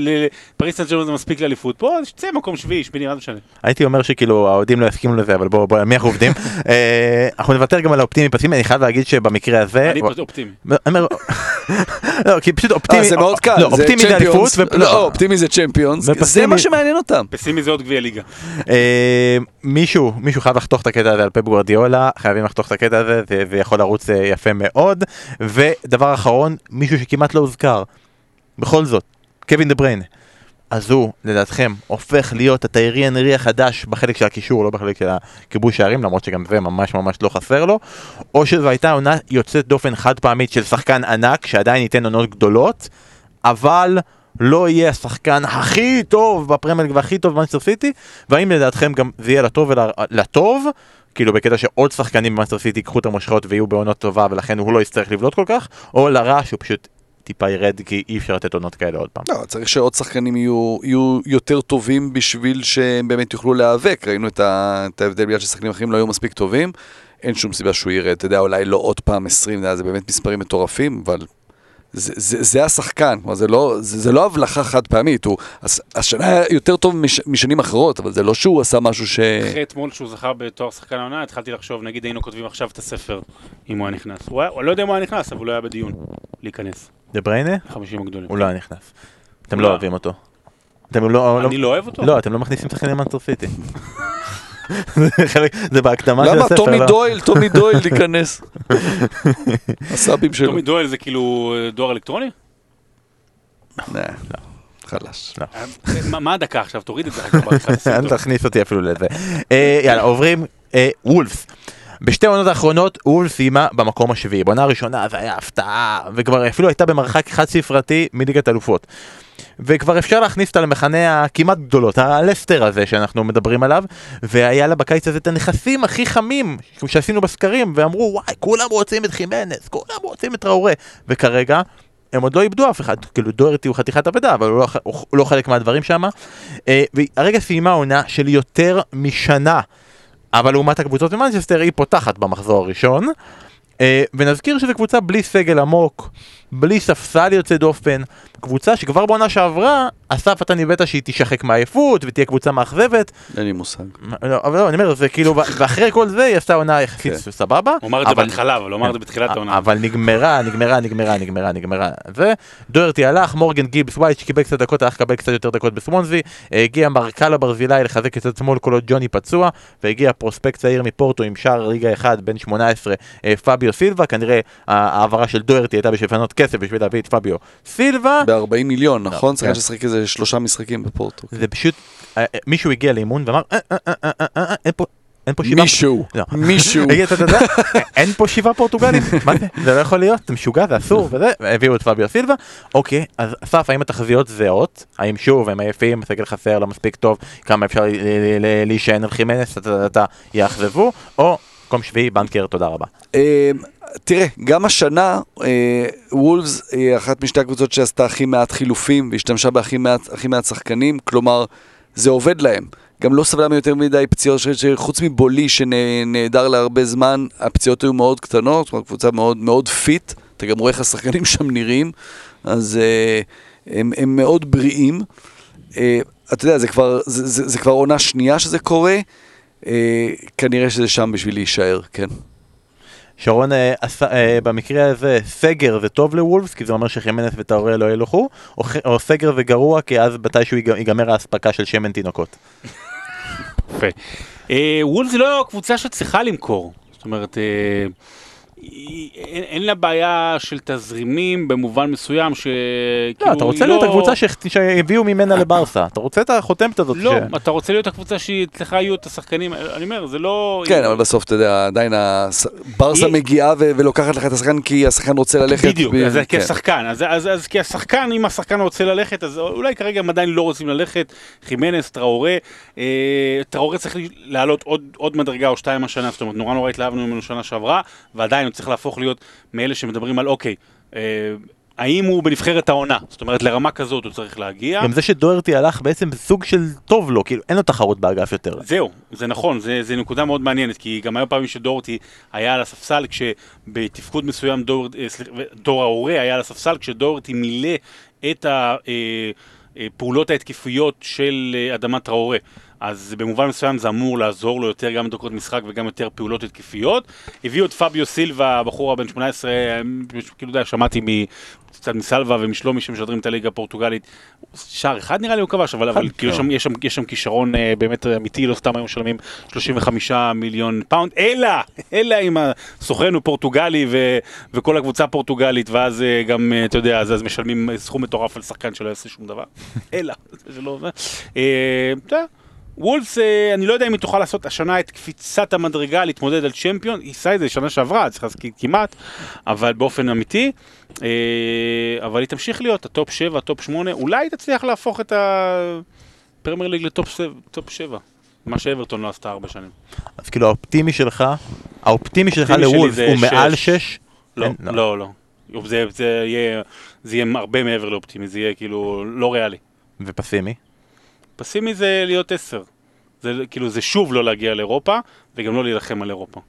לפריס סן ג'רמן זה מספיק לאליפות, פה אז שתצא מקום שביעי, שמיני, מה זה משנה. הייתי אומר שכאילו האוהדים לא יסכימו לזה אבל בואו בוא, מי אנחנו עובדים אה, אנחנו נוותר גם על האופטימי פסימי אני חייב להגיד שבמקרה הזה אני פשוט אופטימי. לא כי פשוט אופטימי אה, זה מאוד קל, לא, אופטימי זה אליפות צ'מפיונס, ו- לא, אופטימי זה צ'מפיונס, זה מה שמעניין אותם. פסימי זה עוד גביע ליגה. אה, מישהו מישהו חייב לחתוך את הקטע הזה על פפ גוורדיולה חייבים לחתוך את הקטע הזה זה, זה יכול לרוץ יפה מאוד ודבר אחרון מישהו שכמעט לא הוזכר בכל זאת קווין דה בריינה. אז הוא לדעתכם הופך להיות הטיירי הנרי החדש בחלק של הקישור לא בחלק של הכיבוש שערים למרות שגם זה ממש ממש לא חסר לו או שזו הייתה עונה יוצאת דופן חד פעמית של שחקן ענק שעדיין ייתן עונות גדולות אבל לא יהיה השחקן הכי טוב בפרמייר ליג והכי טוב במאנסטר סיטי והאם לדעתכם גם זה יהיה לטוב ולטוב כאילו בקטע שעוד שחקנים במאנסטר סיטי ייקחו את המושכות ויהיו בעונות טובה ולכן הוא לא יצטרך לבלוט כל כך או לרע שהוא פשוט טיפה ירד כי אי אפשר לתת עונות כאלה עוד פעם. לא, צריך שעוד שחקנים יהיו, יהיו יותר טובים בשביל שהם באמת יוכלו להיאבק. ראינו את, ה, את ההבדל בגלל ששחקנים אחרים לא היו מספיק טובים. אין שום סיבה שהוא ירד, אתה יודע, אולי לא עוד פעם 20, אתה יודע, זה באמת מספרים מטורפים, אבל זה, זה, זה השחקן, כלומר, זה לא, זה, זה לא הבלחה חד פעמית, הוא, הש- השנה היה יותר טוב מש, משנים אחרות, אבל זה לא שהוא עשה משהו ש... אחרי אתמול שהוא זכה בתואר שחקן העונה, התחלתי לחשוב, נגיד היינו כותבים עכשיו את הספר, אם הוא היה נכנס. הוא היה- לא יודע אם הוא היה נכנס, אבל הוא היה בדיון להיכנס. דה בריינה? לחמישים הגדולים. הוא לא היה נכנס. אתם לא לא. אוהבים אותו. אתם לא... אני לא אוהב אותו? לא, אתם לא מכניסים שחקנים סיטי. זה בהקדמה של למה? הספר. טומי לא? דויל, טומי דויל להיכנס. הסאבים שלו. טומי דואל זה כאילו אה, דואר אלקטרוני? נה, חלש. אה, מה- מה הדקה עכשיו? תוריד את זה אל. תכניס אותי אפילו לזה. אה, יאללה, עוברים וולפס. בשתי העונות האחרונות וולפס סיימה במקום השביעי. בעונה הראשונה זה היה הפתעה, וכבר אפילו הייתה במרחק חד ספרתי מליגת אלופות. וכבר אפשר להכניס אותה למחנה הכמעט גדולות, הלסטר הזה שאנחנו מדברים עליו, והיה לה בקיץ הזה את הנכסים הכי חמים שעשינו בסקרים, ואמרו וואי, כולם רוצים את חימנס, כולם רוצים את ראורה, וכרגע הם עוד לא איבדו אף אחד, כאילו דוארטי הוא חתיכת אבדה, אבל הוא לא, הוא לא חלק מהדברים שם. והרגע סיימה עונה של יותר משנה, אבל לעומת הקבוצות במנצ'סטר היא פותחת במחזור הראשון. אה, ונזכיר שזו קבוצה בלי סגל עמוק, בלי ספסל יוצא דופן, קבוצה שכבר בעונה שעברה, אסף אתה ניבאת שהיא תשחק מעייפות ותהיה קבוצה מאכזבת, אין לי מושג. לא, אבל לא, אני אומר, זה כאילו, ואחרי כל זה היא עשתה עונה יחסית כן. סבבה. הוא אמר את זה אבל- בהתחלה, אבל הוא אמר את זה בתחילת העונה. אבל נגמרה, נגמרה, נגמרה, נגמרה, נגמרה. ודוירטי הלך, מורגן גיבס ווייט שקיבל קצת דקות, הלך לקבל קצת יותר דקות בסמונזי, הגיע מרקל הברזילאי לחזק את עצמו כל עוד ג'וני פצוע, והגיע פרוספקט צעיר מפורטו עם שער ליגה אחד, בן 18, אה, פביו סילבה, כנראה ההעברה של דוירטי הייתה בשביל לפנות כסף בשביל להביא את פביו סילבה. ב-40 מיליון, נכון? כן. שחקן ששיחק איזה שלושה משחקים בפורטו. זה פשוט, אה, אה, מישהו הגיע לאימון ואמר, "אה, אין פה... אין פה שבעה... מישהו, לא. מישהו. אתה אין פה שבעה פורטוגלים, מה זה? זה לא יכול להיות, זה משוגע, זה אסור, וזה, הביאו את פביו סילבה, אוקיי, אז אסף, האם התחזיות זהות? האם שוב, הם עייפים, הסגל חסר, לא מספיק טוב, כמה אפשר להישען על חימנס, אתה- אתה יאכזבו, או מקום שביעי, בנקר, תודה רבה. אה, תראה, גם השנה, אה, וולפס היא אחת משתי הקבוצות שעשתה הכי מעט חילופים והשתמשה בהכי מעט, מעט שחקנים, כלומר, זה עובד להם. גם לא סבלה מיותר מדי פציעות, שחוץ מבולי שנעדר להרבה זמן, הפציעות היו מאוד קטנות, כלומר קבוצה מאוד מאוד fit, אתה גם רואה איך השחקנים שם נראים, אז אה, הם, הם מאוד בריאים. אה, אתה יודע, זה כבר, זה, זה, זה כבר עונה שנייה שזה קורה, אה, כנראה שזה שם בשביל להישאר, כן. שרון, אה, אה, במקרה הזה, סגר זה טוב לוולפס, כי זה אומר שחימנס וטראורה לא ילכו, או סגר זה גרוע, כי אז מתישהו ייג- ייגמר האספקה של שמן תינוקות. יפה. אה, זה לא קבוצה שצריכה למכור. זאת אומרת, היא- אין אין לה בעיה של תזרימים במובן מסוים ש... לא, כאילו, אתה רוצה היא להיות לא- הקבוצה שהח- שהביאו ממנה לברסה, אתה רוצה את החותמת הזאת. לא, ש- אתה רוצה להיות הקבוצה שאצלך יהיו את השחקנים, אני אומר, זה לא... כן, אבל בסוף, אתה יודע, עדיין הס- ברסה היא- מגיעה ו- ולוקחת לך את השחקן כי השחקן רוצה ללכת. בדיוק, ב- אז כן. כשחקן, אז, אז, אז כי השחקן, אם השחקן רוצה ללכת, אז אולי כרגע הם עדיין לא רוצים ללכת, חימנס, טראורה, אה, טראורה צריך לעלות עוד, עוד מדרגה או שתיים השנה, זאת אומרת, נורא נורא התלהבנו ממנו שנה שעברה, ועדיין צריך להפוך להיות מאלה שמדברים על אוקיי, אה, האם הוא בנבחרת העונה, זאת אומרת, לרמה כזאת הוא צריך להגיע. גם זה שדוירטי הלך בעצם סוג של טוב לו, כאילו אין לו תחרות באגף יותר. זהו, זה נכון, זה, זה נקודה מאוד מעניינת, כי גם היו פעמים שדורטי היה על הספסל, כשבתפקוד מסוים דור, אה, סליחה, דור ההורה היה על הספסל, כשדורטי מילא את הפעולות ההתקפיות של אה, אדמת טראורה. אז במובן מסוים זה אמור לעזור לו יותר גם דקות משחק וגם יותר פעולות התקפיות. הביאו את פביו סילבה, הבחור הבן 18, אה, כאילו, יודע, שמעתי מ... קצת מסלווה ומשלומי שמשדרים את הליגה הפורטוגלית. שער אחד נראה לי הוא כבש, אבל, אבל כאילו כן. שם, יש, שם, יש שם כישרון אה, באמת אמיתי, לא סתם היום משלמים 35 מיליון פאונד, אלא, אלא אם הסוכן הוא פורטוגלי ו, וכל הקבוצה פורטוגלית, ואז אה, גם, אה, אתה יודע, אז, אז משלמים סכום מטורף על שחקן שלא יעשה שום דבר. אלא, זה לא. אה, וולפס, אה, אני לא יודע אם היא תוכל לעשות השנה את קפיצת המדרגה להתמודד על צ'מפיון, היא עשה את זה שנה שעברה, צריך להזכיר כמעט, אבל באופן אמיתי, אה, אבל היא תמשיך להיות ה top 7, ה top 8, אולי היא תצליח להפוך את הפרמייר ליג ל top 7, top 7, מה שאברטון לא עשתה הרבה שנים. אז כאילו האופטימי שלך, האופטימי שלך זה הוא מעל שש. 6? לא, לא, לא. יהיה, זה יהיה הרבה מעבר לאופטימי, זה יהיה כאילו לא ריאלי. ופסימי? פסימי זה להיות 10. זה כאילו, זה שוב לא להגיע לאירופה, וגם לא להילחם על אירופה.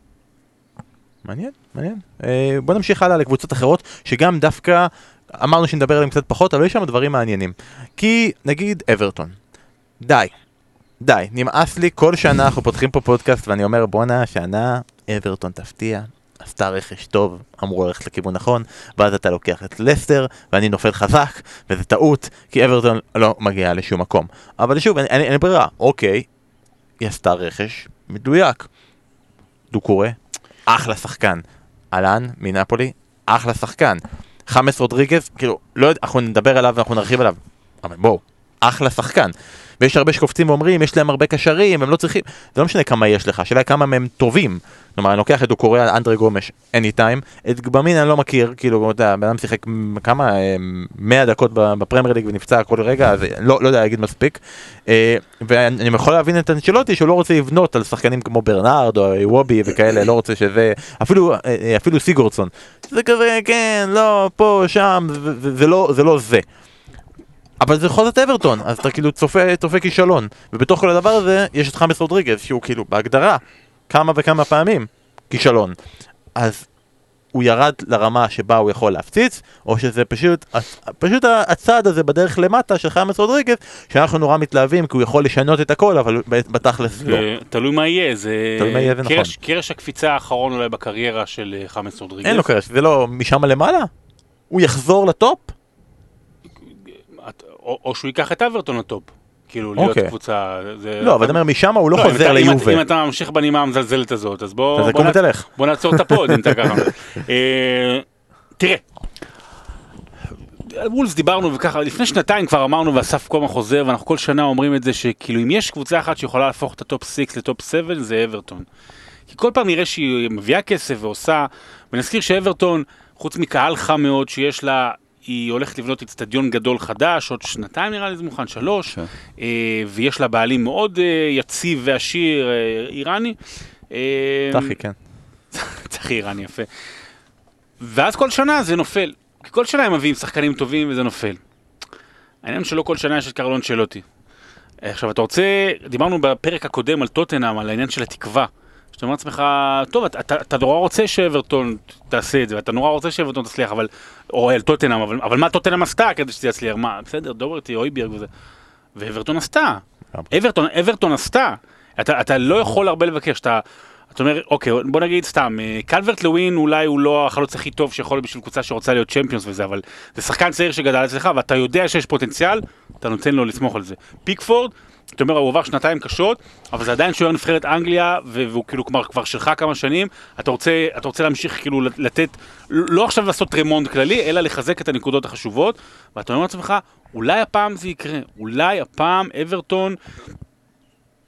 מעניין, מעניין. אה, בוא נמשיך הלאה לקבוצות אחרות, שגם דווקא אמרנו שנדבר עליהם קצת פחות, אבל יש שם דברים מעניינים. כי נגיד אברטון, די, די, נמאס לי, כל שנה אנחנו פותחים פה פודקאסט ואני אומר בואנה, השנה אברטון תפתיע, עשתה רכש טוב, אמרו ללכת לכיוון נכון, ואז אתה לוקח את לסטר, ואני נופל חזק, וזה טעות, כי אברטון לא מגיעה לשום מקום. אבל שוב, אין, אין ברירה, אוקיי, היא עשתה רכש מדויק. דוקורה, אחלה שחקן. אהלן, מנפולי, אחלה שחקן. חמאס רודריגז, כאילו, לא יודע, אנחנו נדבר עליו ואנחנו נרחיב עליו, אבל בואו, אחלה שחקן. ויש הרבה שקופצים ואומרים, יש להם הרבה קשרים, הם לא צריכים, זה לא משנה כמה יש לך, השאלה כמה מהם טובים. כלומר, אני לוקח את דוקורי על אנדרי גומש, any time, את גבמין אני לא מכיר, כאילו, אתה יודע, בן אדם שיחק כמה, אה, 100 דקות ב- בפרמייר ליג ונפצע כל רגע, אז לא, לא יודע להגיד מספיק. אה, ואני יכול להבין את אנשלוטי שהוא לא רוצה לבנות על שחקנים כמו ברנרד או וובי וכאלה, לא רוצה שזה, אפילו, אה, אה, אפילו סיגורדסון. זה כזה, כן, לא, פה, שם, זה, זה, זה, לא, זה לא זה. אבל זה בכל זאת אברטון, אז אתה כאילו צופה, צופה כישלון. ובתוך כל הדבר הזה, יש את חמאס רודריגז, שהוא כאילו בהגדרה, כמה וכמה פעמים, כישלון. אז הוא ירד לרמה שבה הוא יכול להפציץ, או שזה פשוט, פשוט הצעד הזה בדרך למטה של חיימס רודריגז, שאנחנו נורא מתלהבים כי הוא יכול לשנות את הכל, אבל בתכלס לא. תלוי מה יהיה, זה... תלוי מה יהיה, זה נכון. קרש- קרש הקפיצה האחרון אולי בקריירה של אה, חאמס רודריגז. אין לו קרש, זה לא משם למעלה? הוא יחזור ל top? או או שהוא ייקח את אברטון ל top. כאילו, להיות אוקיי. קבוצה... זה- לא, אבל אני אומר, משם הוא לא אם חוזר אתה- אתה- ליובל. אם אתה ממשיך בנימה המזלזלת הזאת, אז בוא... בוא נע-. בוא נעצור את ה pod אם אתה ככה. אה, תראה. על וולפס דיברנו וככה, לפני שנתיים כבר אמרנו ואסף הזמן חוזר ואנחנו כל שנה אומרים את זה שכאילו אם יש קבוצה אחת שיכולה להפוך את ה top 6 ל top 7 זה אברטון. כי כל פעם נראה שהיא מביאה כסף ועושה, ונזכיר שאברטון, חוץ מקהל חם מאוד שיש לה, היא הולכת לבנות אצטדיון גדול חדש, עוד שנתיים נראה לי זה מוכן, שלוש, כן. אה, ויש לה בעלים מאוד אה, יציב ועשיר, אה, איראני. צחי, כן. צחי איראני יפה. ואז כל שנה זה נופל. כי כל שנה הם מביאים שחקנים טובים וזה נופל. העניין שלא כל שנה יש את קרלון שלוטי. עכשיו אתה רוצה, דיברנו בפרק הקודם על טוטנאם, על העניין של התקווה. שאתה אומר לעצמך, טוב, אתה, אתה, אתה נורא רוצה שאברטון תעשה את זה, ואתה נורא רוצה שאברטון תצליח, אבל, או על טוטנאם, אבל, אבל מה טוטנאם עשתה כדי שזה יצליח? מה, בסדר, דוברטי, אויביארג וזה. ואברטון עשתה. אברטון, אברטון עשתה. אתה, אתה לא יכול הרבה לבקש, אתה, אתה אומר, אוקיי, בוא נגיד סתם, אה, קלברט לווין אולי הוא לא החלוץ הכי טוב שיכול בשביל קבוצה שרוצה להיות צ'מפיונס וזה, אבל זה שחקן צעיר שגדל אצלך ואתה יודע שיש פוטנציאל, אתה נותן לו לסמוך על זה. פיקפורד, אתה אומר, הוא עבר שנתיים קשות, אבל זה עדיין שוער נבחרת אנגליה, והוא כאילו כבר, כבר שלך כמה שנים, אתה רוצה, אתה רוצה להמשיך כאילו לתת, לא עכשיו לעשות רמונד כללי, אלא לחזק את הנקודות החשובות, ואתה אומר לעצמך, אולי הפעם זה יקרה, אולי הפעם אברטון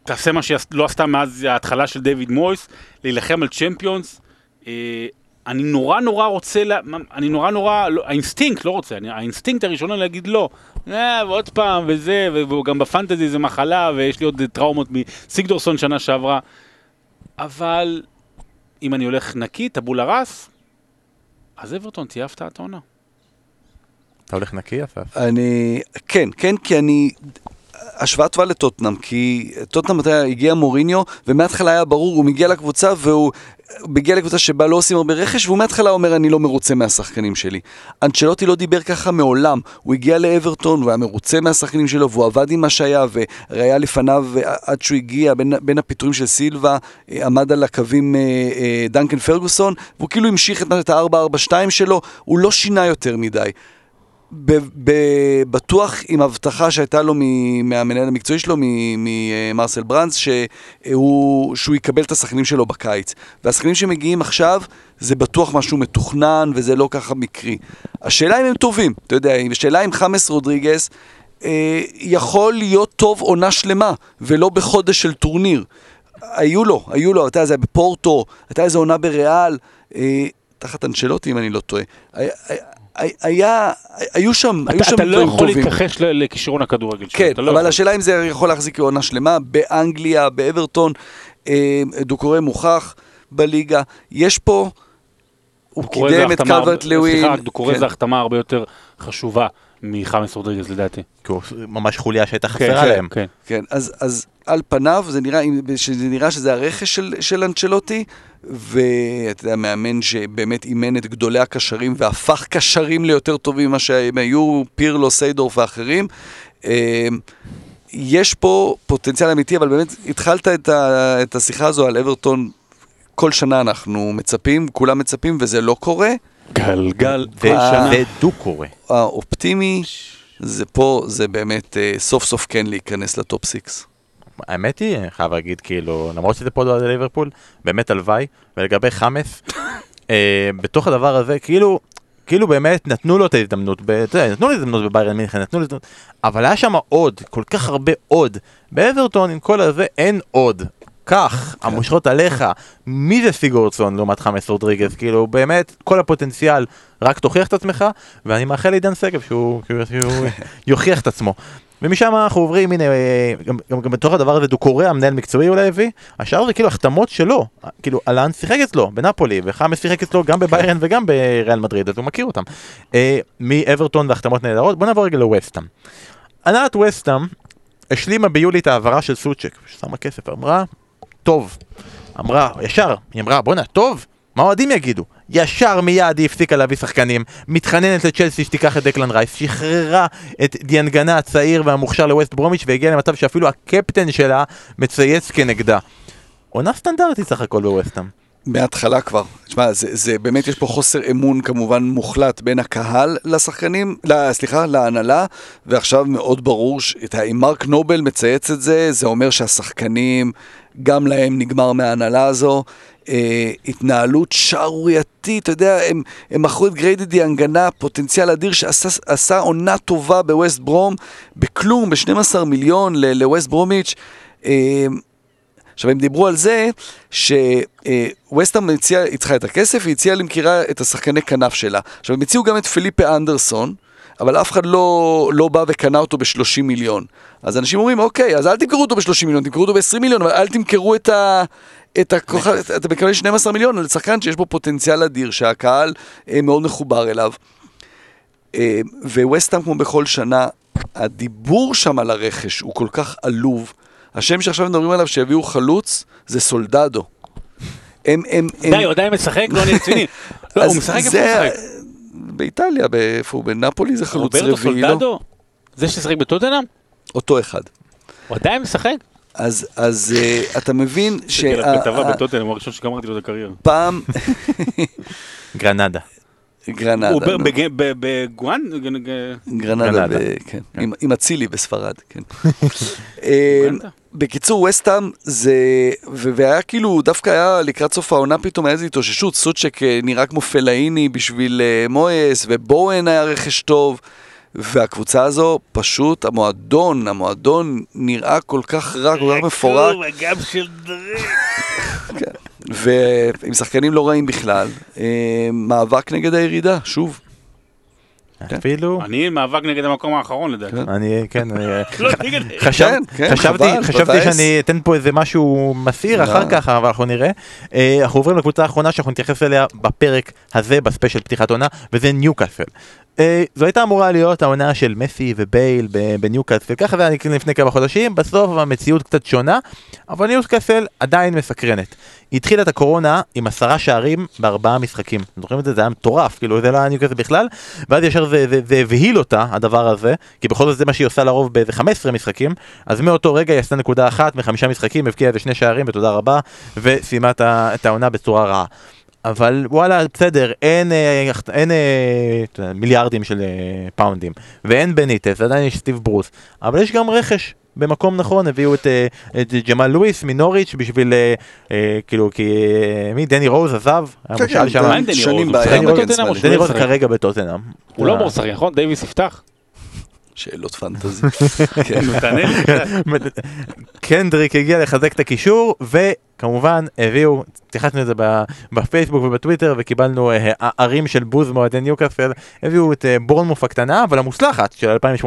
תעשה מה שהיא לא עשתה מאז ההתחלה של דיוויד מויס, להילחם על צ'מפיונס. אני נורא נורא רוצה, לה, אני נורא נורא, לא, האינסטינקט לא רוצה, אני, האינסטינקט הראשון הוא להגיד לא. אה, ועוד פעם, וזה, וגם בפנטזי זה מחלה, ויש לי עוד טראומות מסיגדורסון שנה שעברה. אבל אם אני הולך נקי, טאבולה ראסה, אז אברטון תהיה הפתעת העונה. אתה הולך נקי, אסף? אני, כן, כן, כי אני, השוואה טובה לטוטנאם, כי טוטנאם אתה יודע, הגיע מוריניו, ומההתחלה היה ברור, הוא מגיע לקבוצה והוא מגיע לקבוצה שבה לא עושים הרבה רכש, והוא מההתחלה אומר, אני לא מרוצה מהשחקנים שלי. אנצ'לוטי לא דיבר ככה מעולם, הוא הגיע לאברטון, הוא היה מרוצה מהשחקנים שלו, והוא עבד עם מה שהיה, והיה לפניו, עד שהוא הגיע, בין, בין הפיטורים של סילבה, אה, עמד על הקווים אה, אה, דנקן פרגוסון, והוא כאילו המשיך את ה-442 שלו, הוא לא שינה יותר מדי. בטוח עם הבטחה שהייתה לו מהמנהל המקצועי שלו, ממרסל ברנדס, שהוא, שהוא יקבל את השחקנים שלו בקיץ. והשחקנים שמגיעים עכשיו, זה בטוח משהו מתוכנן וזה לא ככה מקרי. השאלה אם הם טובים, אתה יודע, השאלה אם חאמס רודריגז אה, יכול להיות טוב עונה שלמה, ולא בחודש של טורניר. היו לו, היו לו, אתה יודע, זה היה בפורטו, הייתה איזו עונה בריאל, אה, תחת אנשלוטי אם אני לא טועה. היה, היו שם, היו שם אתה לא דברים יכול טובים. להתכחש לכישרון הכדורגל שלו. כן, לא אבל. השאלה אם זה יכול להחזיק עונה שלמה, באנגליה, באברטון, אה, דוקורי מוכח בליגה, יש פה, הוא קידם את קלברט לווין. סליחה, דוקורי כן. זה החתמה הרבה יותר חשובה מחמאס רודריגז לדעתי. כי הוא ממש חוליה שהייתה כן, חסרה כן, להם. כן. כן, אז, אז על פניו זה נראה, שזה נראה שזה הרכש של, של אנצ'לוטי, ואתה יודע, מאמן שבאמת אימן את גדולי הקשרים והפך קשרים ליותר טובים ממה שהם היו, פירלו, סיידורף ואחרים. אה, יש פה פוטנציאל אמיתי, אבל באמת התחלת את, ה, את השיחה הזו על אברטון, כל שנה אנחנו מצפים, כולם מצפים, וזה לא קורה. גלגל. זה דו-קורה. האופטימי, זה פה, זה באמת אה, סוף סוף כן להיכנס לטופ 6. האמת היא, אני חייב להגיד, כאילו, למרות שזה פוד על ליברפול, באמת הלוואי, ולגבי חמאס, אה, בתוך הדבר הזה, כאילו, כאילו באמת נתנו לו את ההזדמנות, ב- אתה יודע, נתנו לו הזדמנות בביירן מינכן, נתנו לו הזדמנות, אבל היה שם עוד, כל כך הרבה עוד. באברטון עם כל הזה אין עוד. כך, המושכות עליך, מי זה סיגורדסון לעומת חמאס רודריגז, כאילו באמת כל הפוטנציאל, רק תוכיח את עצמך, ואני מאחל לעידן שגב שהוא, שהוא, שהוא יוכיח את עצמו. ומשם אנחנו עוברים, הנה, גם, גם, גם בתוך הדבר הזה דוקורי, המנהל מקצועי אולי הביא, השאר זה כאילו החתמות שלו, כאילו אלן שיחק אצלו בנפולי, וחמאס שיחק אצלו גם בביירן וגם בריאל מדריד, אז הוא מכיר אותם. אה, מאברטון והחתמות נהדרות, בוא נעבור רגע לווסטאם. הנהלת ווסטאם השלימה ביולי את ההעברה של סוצ'ק, ששמה כסף, אמרה, טוב. אמרה, ישר, היא אמרה, בואנה, טוב, מה האוהדים יגידו? ישר מיד היא הפסיקה להביא שחקנים, מתחננת לצ'לסי שתיקח את דקלן רייס, שחררה את דיאנגנה הצעיר והמוכשר לווסט ברומיץ' והגיעה למצב שאפילו הקפטן שלה מצייץ כנגדה. עונה סטנדרטית סך הכל בווסטהאם. מההתחלה כבר. תשמע, זה, זה באמת, יש פה חוסר אמון כמובן מוחלט בין הקהל לשחקנים, לא, סליחה, להנהלה, ועכשיו מאוד ברור, ש- מרק נובל מצייץ את זה, זה אומר שהשחקנים, גם להם נגמר מההנהלה הזו. אה, התנהלות שערורייתית, אתה יודע, הם, הם מכרו את גריידי הנגנה, פוטנציאל אדיר שעשה עשה עונה טובה בווסט ברום, בכלום, ב-12 מיליון לווסט ברומיץ'. אה, עכשיו, הם דיברו על זה שווסטהאם הציעה, היא צריכה את הכסף, היא הציעה למכירה את השחקני כנף שלה. עכשיו, הם הציעו גם את פיליפה אנדרסון, אבל אף אחד לא, לא בא וקנה אותו ב-30 מיליון. אז אנשים אומרים, אוקיי, אז אל תמכרו אותו ב-30 מיליון, תמכרו אותו ב-20 מיליון, אבל אל תמכרו את ה... את הכוכב, אתה מקבל 12 מיליון על שחקן שיש בו פוטנציאל אדיר, שהקהל אה, מאוד מחובר אליו. אה, וווסטהאם, כמו בכל שנה, הדיבור שם על הרכש הוא כל כך עלוב. השם שעכשיו מדברים עליו שהביאו חלוץ זה סולדדו. הם, הם, הם... די, הוא עדיין משחק? לא, אני רציני. לא, הוא משחק איפה הוא משחק? באיטליה, באיפה הוא? בנפולי זה חלוץ רוברטו רביעי, לא? סולדדו? זה ששיחק בטוטנאם? אותו אחד. הוא עדיין משחק? אז, אז אה, אתה מבין על כתבה בטוטנאם, הוא הראשון שגמרתי לו את הקריירה. גרנדה. גרנדה, הוא ב- בגואן? גרנדה. ב- כן, עם- אצילי בספרד, כן. אה. בקיצור, וסטאם זה, והיה כאילו, דווקא היה לקראת סוף העונה פתאום היה איזו התאוששות, סוצ'ק אה, נראה כמו פלאיני בשביל אה, מויס, ובואן היה רכש טוב, והקבוצה הזו, פשוט, המועדון, המועדון נראה כל כך רע, כל כך מפורק, הגב של דרק. ועם שחקנים לא רעים בכלל. אה, מאבק נגד הירידה, שוב. אפילו, אני מאבק נגד המקום האחרון לדעתי. כן. אני, כן, לא, כן, כן, חשבתי. שאני אתן פה איזה משהו מסעיר לא. אחר כך, אבל אנחנו נראה. אה, אנחנו עוברים לקבוצה האחרונה שאנחנו נתייחס אליה בפרק הזה, בספיישל פתיחת עונה, וזה ניוקאסל. אה, זו הייתה אמורה להיות העונה של מסי ובייל בניוקאסל, ככה זה היה לפני כמה חודשים, בסוף המציאות קצת שונה, אבל ניוקאסל עדיין מסקרנת. היא התחילה את הקורונה עם עשרה שערים בארבעה משחקים. אתם זוכרים את זה? זה היה מטורף, כאילו זה לא היה ניוקאסל בכלל, ואז ישר זה, זה, זה הבהיל אותה, הדבר הזה, כי בכל זאת זה מה שהיא עושה לרוב באיזה 15 משחקים, אז מאותו רגע היא עשתה נקודה אחת מחמישה משחקים, הבקיעה איזה שני שערים ותודה רבה, וסיימה את העונה בצורה רעה. אבל וואלה, בסדר, אין, אה, אין אה, אתה יודע, מיליארדים של אה, פאונדים, ואין בניטס, עדיין יש סטיב ברוס, אבל יש גם רכש. במקום נכון, הביאו את, אה, את ג'מאל לואיס מנוריץ' בשביל, אה, אה, כאילו, כי אה, מי? דני רוז עזב? כן, כן, שנים בעיה דני רוז-? כרגע בטוטנאם. הוא לא אה, לשחק, נכון? דייוויס יפתח? שאלות פנטזי. כן. נו, תענה לי. הנדריק הגיע לחזק את הקישור, וכמובן הביאו, התייחסנו לזה בפייסבוק ובטוויטר, וקיבלנו אה, הרים של בוז מאוהדי ניוקאסל, הביאו את אה, בורנמות' הקטנה, אבל המוצלחת של 2018-2019,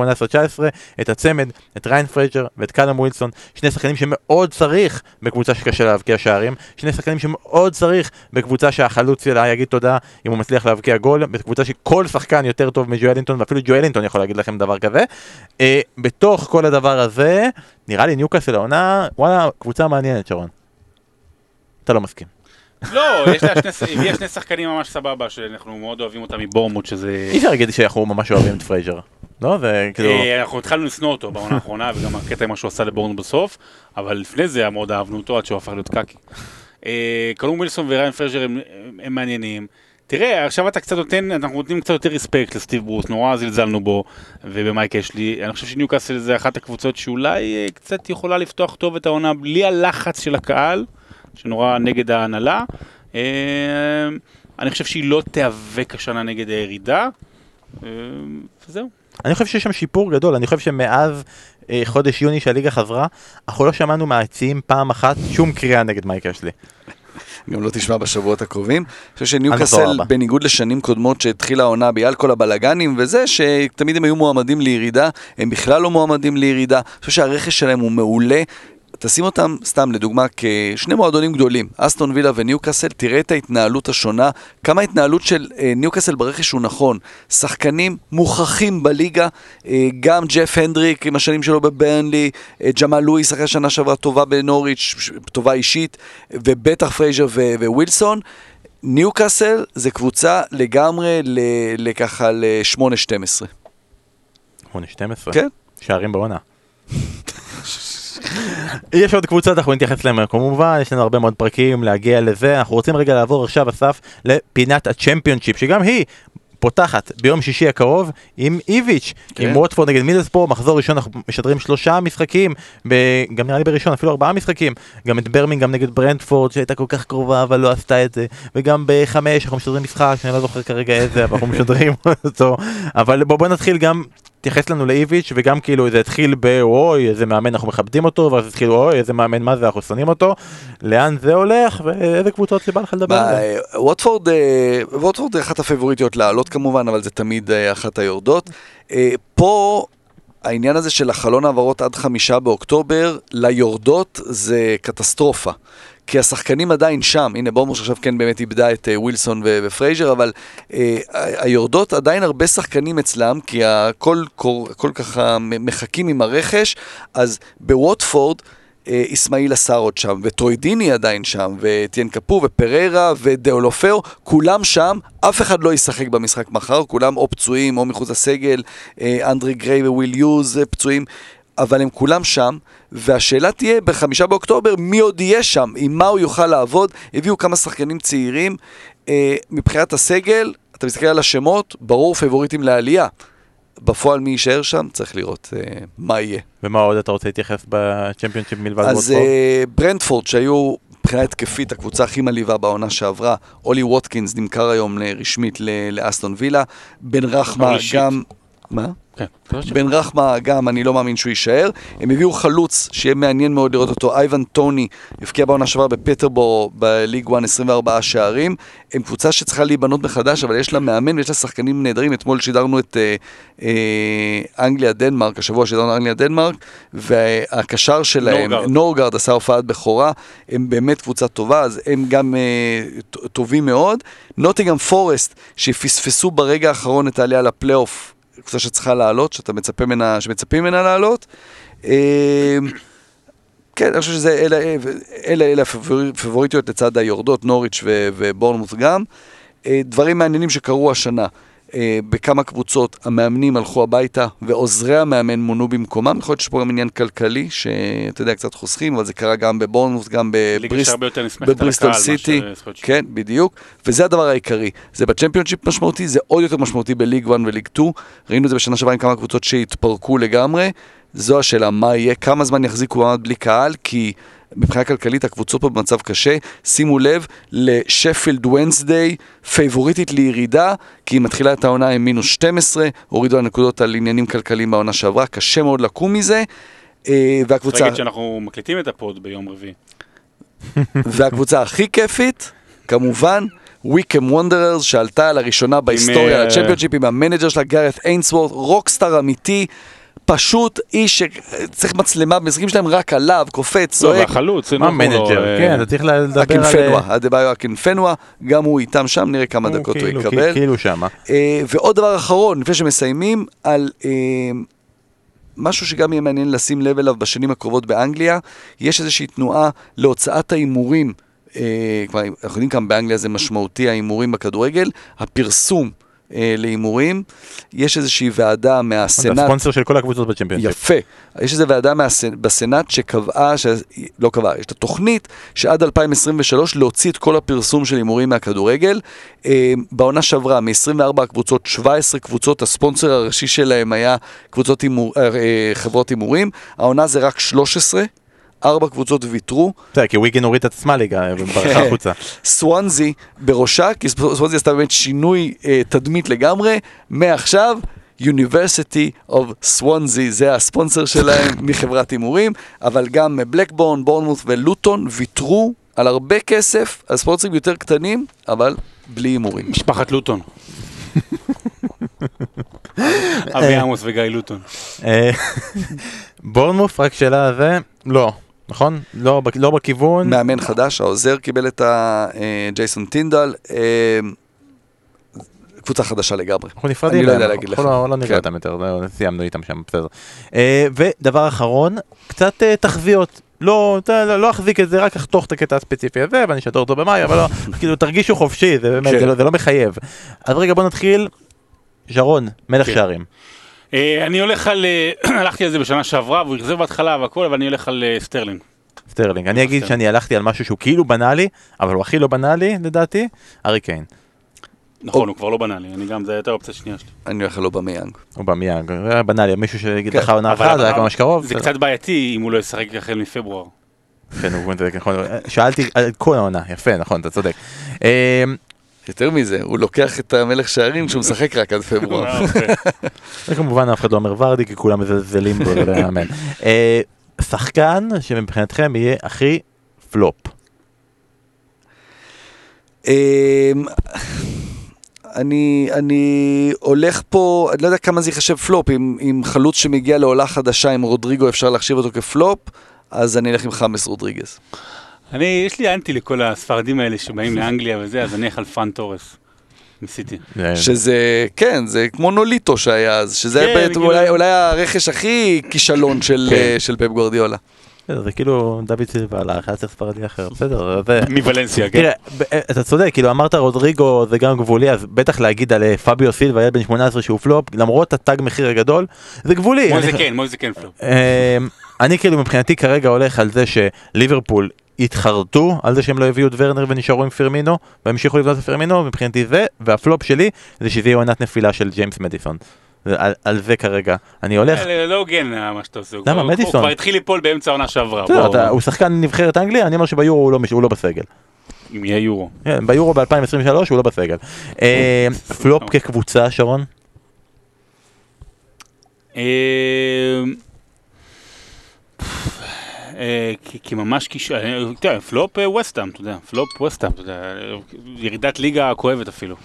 את הצמד, את ריאן פרייזר ואת קאלום ווילסון, שני שחקנים שמאוד צריך בקבוצה שקשה להבקיע שערים, שני שחקנים שמאוד צריך בקבוצה שהחלוץ שלה יגיד תודה אם הוא מצליח להבקיע גול, בקבוצה שכל שחקן יותר טוב מג'ואלינטון, ואפילו ג'ואלינטון יכול להגיד לכם דבר כזה. אה, בתוך כל הדבר הזה, נראה לי ניוקאסל העונה, וואלה, קבוצה מעניינת שרון. אתה לא מסכים. לא, יש לה שני שחקנים ממש סבבה, שאנחנו מאוד אוהבים אותם מבורנמות', שזה... אי אפשר להגיד שאנחנו ממש אוהבים את פרייזר. לא, זה כאילו... אה, אנחנו התחלנו לשנוא אותו בעונה האחרונה, וגם הקטע עם מה שהוא עשה לבורנמות' בסוף, אבל לפני זה מאוד אהבנו אותו עד שהוא הפך להיות קקי. אה, קאלום ווילסון וריאן הם, הם מעניינים. תראה, עכשיו אתה קצת נותן, אנחנו נותנים קצת יותר respect לסטיב ברוס, נורא זלזלנו בו ובמייק אשלי. אני חושב שניוקאסל זה אחת הקבוצות שאולי אה, קצת יכולה לפתוח טוב את העונה בלי הלחץ של הקהל, שנורא נגד ההנהלה. אה, אני חושב שהיא לא תיאבק השנה נגד הירידה. אה, וזהו. אני חושב שיש שם שיפור גדול, אני חושב שמאז אה, חודש יוני שהליגה חזרה, אנחנו לא שמענו מהיציעים פעם אחת שום קריאה נגד מייק אשלי. גם לא תשמע בשבועות הקרובים. אני חושב שניוקאסל. בניגוד לשנים קודמות שהתחילה העונה בגלל כל הבלגנים וזה, שתמיד הם היו מועמדים לירידה, הם בכלל לא מועמדים לירידה. אני חושב שהרכש שלהם הוא מעולה. תשים אותם, סתם לדוגמה, כשני מועדונים גדולים, אסטון וילה וניוקאסל, תראה את ההתנהלות השונה, כמה ההתנהלות של אה, ניוקאסל ברכש הוא נכון. שחקנים מוכחים בליגה, אה, גם ג'ף הנדריק עם השנים שלו בברנלי, אה, ג'מאל לואיס אחרי שנה שעברה טובה בנוריץ', טובה אישית, ובטח פרייזר ו- ווילסון. ניוקאסל זה קבוצה לגמרי לככה ל-8-12. 8-12. כן. שערים בעונה. יש עוד קבוצות, אנחנו נתייחס אליהן כמובן, יש לנו הרבה מאוד פרקים להגיע לזה, אנחנו רוצים רגע לעבור עכשיו, אסף, לפינת הצ'מפיונשיפ, שגם היא פותחת ביום שישי הקרוב עם איביץ', כן. עם ווטפורד נגד מידלספור, מחזור ראשון אנחנו משדרים שלושה משחקים, ב... גם נראה לי בראשון אפילו ארבעה משחקים, גם את ברמינגהם נגד ברנדפורד שהייתה כל כך קרובה אבל לא עשתה את זה, וגם בחמש אנחנו משדרים משחק שאני לא זוכר כרגע איזה, אבל אנחנו משדרים אותו, אבל בוא, בוא נתחיל גם, תתייחס לנו לאיביץ' וגם כאילו זה התחיל באוי איזה מאמן אנחנו מכבדים אותו, ואז התחילו אוי איזה מאמן מה זה אנחנו שונאים אותו, לאן זה הולך ואיזה קבוצות שבא לך לדבר מה, על זה. אה, ווטפורד, אה, ווטפורד אחת הפייבוריטיות לעלות כמובן, אבל זה תמיד אה, אחת היורדות. אה, פה העניין הזה של החלון העברות עד חמישה באוקטובר, ליורדות זה קטסטרופה. כי השחקנים עדיין שם, הנה בורנמות' עכשיו כן באמת איבדה את אה, ווילסון ופרייזר, אבל אה, היורדות עדיין הרבה שחקנים אצלם, כי הכל קור- הכל ככה מחכים עם הרכש, אז בווטפורד אה, איסמעילה סאר עוד שם, וטרוי דיני עדיין שם, ואטיאן קפואה, ופריירה, ודאולופאו, כולם שם, אף אחד לא ישחק במשחק מחר, כולם או פצועים או מחוץ לסגל, אה, אנדרי גריי וויל יוז פצועים, אבל הם כולם שם, והשאלה תהיה בחמישה באוקטובר, מי עוד יהיה שם, עם מה הוא יוכל לעבוד, הביאו כמה שחקנים צעירים, אה, מבחינת הסגל, אתה מסתכל על השמות, ברור פייבוריטים לעלייה. בפועל מי יישאר שם, צריך לראות אה, מה יהיה. ומה עוד אתה רוצה להתייחס בצ'מפיונשיפ מלבד אז ווטפורד? אה, ברנטפורד, שהיו מבחינה התקפית הקבוצה הכי מלהיבה בעונה שעברה, אולי ווטקינס נמכר היום ל- רשמית ל- לאסטון וילה, בן רחמה. גם... מה? כן. בן רחמה גם, אני לא מאמין שהוא יישאר. הם הביאו חלוץ, שיהיה מעניין מאוד לראות אותו, אייבן טוני, הבקיע בעונה שעברה בפטרבורו, בליג 1 24 שערים. הם קבוצה שצריכה להיבנות מחדש, אבל יש לה מאמן ויש לה שחקנים נהדרים. אתמול שידרנו את אה, אה, אנגליה-דנמרק, השבוע שידרנו אנגליה-דנמרק, והקשר שלהם, נורגרד. נורגרד עשה הופעת בכורה, הם באמת קבוצה טובה, אז הם גם אה, טובים מאוד. נוטיגאם פורסט, שפספסו ברגע האחרון את העלייה לפלייאוף, קבוצה שצריכה לעלות, שאתה מצפה ממנה, שמצפים ממנה לעלות. אה, כן, אני חושב שזה, אלה, אלה, אלה הפבוריטיות לצד היורדות, נוריץ' ו- ובורנמוט גם. אה, דברים מעניינים שקרו השנה. אה, בכמה קבוצות המאמנים הלכו הביתה ועוזרי המאמן מונו במקומם. יכול להיות שיש פה גם עניין כלכלי, שאתה יודע, קצת חוסכים, אבל זה קרה גם בבורנמוט, גם ליגה בבריסט... שהרבה יותר נסמכת על בבריסטול הקהל סיטי. כן, בדיוק, וזה הדבר העיקרי. זה בצ'מפיונשיפ משמעותי, זה עוד יותר משמעותי בליג 1 וליג 2. ראינו את זה בשנה שעברה עם כמה קבוצות שהתפרקו לגמרי. זו השאלה, מה יהיה, כמה זמן יחזיקו מעמד בלי קהל, כי מבחינה כלכלית הקבוצות פה במצב קשה. שימו לב לשפילד ונסדיי, פייבוריטית לירידה, כי היא מתחילה את העונה עם מינוס 12, הורידו הנקודות על עניינים כלכליים בעונה שעברה, קשה מאוד לקום מזה. אה, צריך והקבוצה... להגיד שאנחנו מקליטים את הפוד ביום רביעי. והקבוצה הכי כיפית, כמובן, ויקם וונדררס, שעלתה לראשונה בהיסטוריה אה, לצ'מפיונשיפ עם המנג'ר שלה, גארת' איינסוורת', rockstar אמיתי, פשוט איש שצריך מצלמה במשחקים שלהם רק עליו, קופץ, לא, צועק. והחלוץ, מה אנחנו לא, מנג'ר? אה, כן, אתה צריך לדבר על... אקינפנווה, אדבאיו אקינפנווה, גם הוא איתם שם, נראה כמה הוא דקות הוא כאילו- יקבל. כאילו שמה. אה, ועוד דבר אחרון, לפני שמסיימים, על אה, משהו שגם יהיה מעניין לשים לב אליו בשנים הקרובות באנגליה, יש איזושהי תנועה להוצאת ההימורים, אה, אנחנו יודעים כמה באנגליה זה משמעותי, ההימורים בכדורגל, הפרסום. אה, להימורים, יש איזושהי ועדה זה מהסנאט, הספונסר של כל הקבוצות בצ'מפיונשיפ. יפה. יש איזו ועדה מהס... בסנאט שקבעה, ש... לא קבעה, יש את התוכנית שעד 2023 להוציא את כל הפרסום של הימורים מהכדורגל. אה, בעונה שעברה, מ-24 הקבוצות, 17 קבוצות, הספונסר הראשי שלהם היה קבוצות הימור... אה, חברות הימורים. העונה זה רק 13. ארבע קבוצות ויתרו, בסדר, כי וויגן הוריד את עצמה ליגה וברחה החוצה. סוואנזי בראשה, כי סוואנזי עשתה באמת שינוי אה, תדמית לגמרי, מעכשיו University of Swansea, זה הספונסר שלהם מחברת הימורים, אבל גם בלקבורן, בורנמוט ולוטון ויתרו על הרבה כסף, על ספונסרים יותר קטנים, אבל בלי הימורים. משפחת לוטון. אבי עמוס וגיא לוטון. אה, בורנמוף, רק שאלה זה, לא, נכון? לא לא בכיוון. מאמן חדש, העוזר קיבל את. אה, ג'ייסון טינדל, אה, קבוצה חדשה לגמרי. אנחנו נפרדים אני לא יודע להגיד אנחנו לך. לא לא נראה כן. אותם יותר, לא, סיימנו איתם שם, בסדר. אה, ודבר אחרון, קצת תחזיות. לא, לא לא אחזיק את זה, רק אחתוך את הקטע הספציפי הזה, ואני אשדר אותו במאי, אבל לא, כאילו, תרגישו חופשי, זה באמת, כן. זה לא- לא מחייב. אז רגע, בוא נתחיל. שרון, מלך כן. שערים. אה, אני הולך על, אה, הלכתי על זה בשנה שעברה, והוא אכזב בהתחלה והכל, אבל אני הולך על אה, סטרלינג. סטרלינג. אני אגיד. שאני הלכתי על משהו שהוא כאילו בנאלי, אבל הוא הכי לא בנאלי, לדעתי, הארי קיין. נכון, הוא כבר לא בנאלי, אני גם, זה הייתה האופציה השנייה שלי. אני הולך אובמיאנג. אובמיאנג, זה היה בנאלי, מישהו שיגיד כן, לך עונה אחת, זה היה ממש קרוב. זה בסדר. קצת בעייתי אם הוא לא ישחק החל מפברואר. כן, הוא- נכון, שאלתי על כל העונה, יפה, נכון, אתה צודק. יותר מזה, הוא לוקח את המלך שערים כשהוא משחק רק עד פברואר. אה, אוקיי. וכמובן אף אחד לא אומר ורדי, כי כולם מזלזלים בו, זה לא יאמן. אה, שחקן שמבחינתכם יהיה הכי פלופ. אמ, אני, אני הולך פה, אני לא יודע כמה זה ייחשב פלופ, אם, אם חלוץ שמגיע לעולה חדשה, אם רודריגו אפשר להחשיב אותו כפלופ, אז אני אלך עם חמאס רודריגז. אני, יש לי אנטי לכל הספרדים האלה שבאים לאנגליה וזה, אז אני אלך על פראן תורס. ניסיתי. זה- שזה, כן, זה כמו נוליטו שהיה אז, שזה כן, היה בעצם כאילו- אולי, הרכש הכי כישלון של, כן. אה, של פפ גורדיולה. זה כאילו דוד סילבה הלך, היה צריך ספרדי אחר, בסדר, זה... מוולנסיה, כן. תראה, ב- אתה צודק, כאילו אמרת רודריגו זה גם גבולי, אז בטח להגיד על אה, פביו סילבה, ילד בן 18 שהוא פלופ, למרות התג מחיר הגדול, זה גבולי. מויזה כן, מויזה כן פלופ. אני כאילו מבחינתי כרגע הולך על זה שליברפול התחרטו על זה שהם לא הביאו את ורנר ונשארו עם פרמינו והמשיכו לבנות את פרמינו מבחינתי זה והפלופ שלי זה שזה יהיה עונת נפילה של ג'יימס מדיסון. על, על זה כרגע אני הולך. אה, לא הוגן אה, מה שאתה עושה. למה? מדיסון. הוא כבר התחיל ליפול באמצע העונה שעברה. הוא שחקן נבחרת אנגליה אני אומר שביורו הוא לא, לא בסגל. אם יהיה יורו. כן, ביורו ב-2023 הוא לא בסגל. אמ, פלופ כקבוצה שרון? אה, אה, כי- ממש אתה יודע, פלופ אה, ווסטהאם, אתה יודע, פלופ ווסטהאם, אתה יודע, ירידת ליגה כואבת אפילו.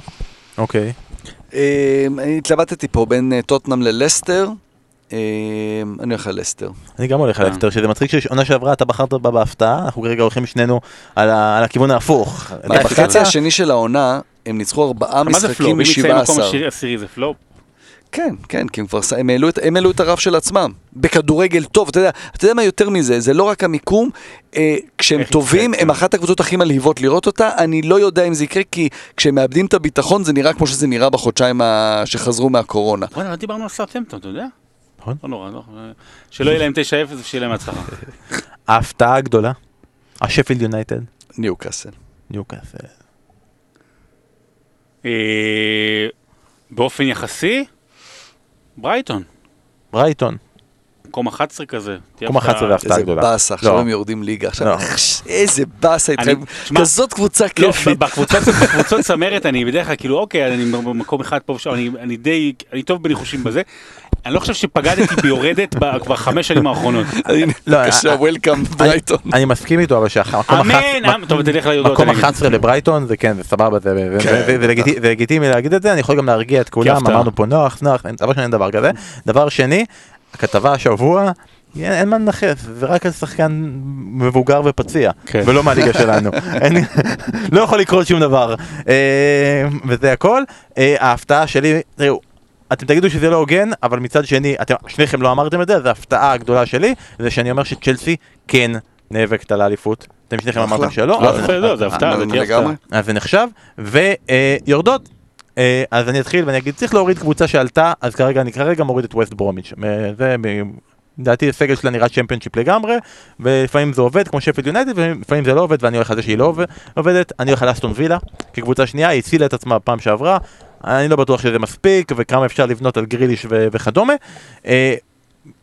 אוקיי. אני התלבטתי פה בין אה, טוטנאם ללסטר, אני הולך על לסטר. אני גם הולך על אה. לסטר שזה מצחיק שעונה שעברה אתה בחרת בה בהפתעה אנחנו כרגע הולכים שנינו על הכיוון ההפוך. בחצי השני של העונה, הם ניצחו ארבעה מה זה פלופ? משחקים אם יצא מקום מ-17. עשירי זה פלופ? כן, כן, כי הם כבר, הם העלו את, הם העלו את הרף של עצמם. בכדורגל טוב, אתה יודע, אתה יודע מה יותר מזה, זה לא רק המיקום, אה, כשהם טובים, הם כן. אחת הקבוצות הכי מלהיבות לראות אותה, אני לא יודע אם זה יקרה, כי כשהם מאבדים את הביטחון זה נראה כמו שזה נראה בחודשיים ה... שחזרו מהקורונה. וואלה, לא דיברנו על סארטמפטון, אתה יודע? נכון. לא נורא, לא. אה, שלא יהיה להם 9-0 ושיהיה להם הצלחה. ההפתעה הגדולה, השפילד יונייטד, ניו קאסל. ניוקאסל. אה, באופן יחסי, ברייטון, ברייטון, מקום 11 כזה. מקום הפתעה. 11 זה הפתעה איזה גדולה. באסה, עכשיו לא. הם יורדים ליגה. עכשיו, לא. איזה באסה כזאת קבוצה לא, כיפית. בקבוצות צמרת אני בדרך כלל כאילו אוקיי אני במקום אחד פה ושם אני די אני טוב בניחושים בזה. אני לא חושב שפגדתי ביורדת ב- כבר חמש שנים האחרונות. לא, בבקשה, אה, וולקאם ברייטון. אני מסכים איתו, אבל שהמקום אמן, 11 אמן, טוב תלך ליורדות. מקום אני אגיד. 11 לברייטון זה כן זה סבבה זה כן, זה- זה לגיטי- זה לגיטימי להגיד את זה אני יכול גם להרגיע את כולם. אמרנו פה נוח נוח דבר שני אין דבר כזה דבר שני הכתבה השבוע אין אין מה לנכס זה רק על שחקן מבוגר ופציע כן. ולא מהליגה שלנו אין- לא יכול לקרות שום דבר אה, וזה הכל אה, ההפתעה שלי תראו אתם תגידו שזה לא הוגן, אבל מצד שני, אתם שניכם לא אמרתם את זה, זו ההפתעה הגדולה שלי, זה שאני אומר שצ'לסי כן נאבקת על האליפות. אתם שניכם. אמרתם שלא, לא, אז- זה הפתעה, זה תהיה לגמרי. הפתעה. אז זה נחשב, ויורדות. אה, אז אני אתחיל ואני אגיד, צריך להוריד קבוצה שעלתה, אז כרגע אני כרגע מוריד את ווסט ברומיץ'. מ- זה, לדעתי הסגל שלה נראה צ'מפיונשיפ לגמרי, ולפעמים זה עובד כמו שפילד יונייטד, ולפעמים זה לא עובד, ואני הולך על זה שהיא לא עובד- עובדת. אני הולך על אסטון וילה, כקבוצה שנייה, היא הצילה את עצמה בפעם שעברה, אני לא בטוח שזה מספיק, וכמה אפשר לבנות על גריליש ו- וכדומה. אה,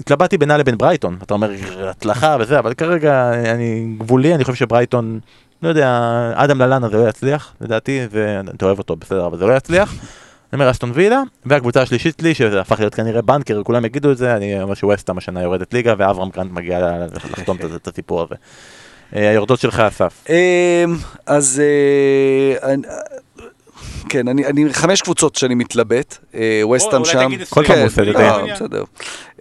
התלבטתי בינה לבין ברייטון, אתה אומר הצלחה וזה, אבל כרגע אני גבולי, אני חושב שברייטון, לא יודע, אדם ללאנה זה לא יצליח, לדעתי, ואתה אוהב אותו בסדר, אבל זה לא יצליח. אני אומר אסטון וילה, והקבוצה השלישית שלי, שזה הפך להיות כנראה בנקר, כולם יגידו את זה, אני אומר שווסטהאם השנה יורדת ליגה, ואברהם גרנט מגיע לחתום את- הסיפור הזה. אה, היורדות שלך אסף. אז אה, כן, אני, אני חמש קבוצות שאני מתלבט, אה, וסטאם אולי שם. כל. פעם הוא עושה את זה. בסדר.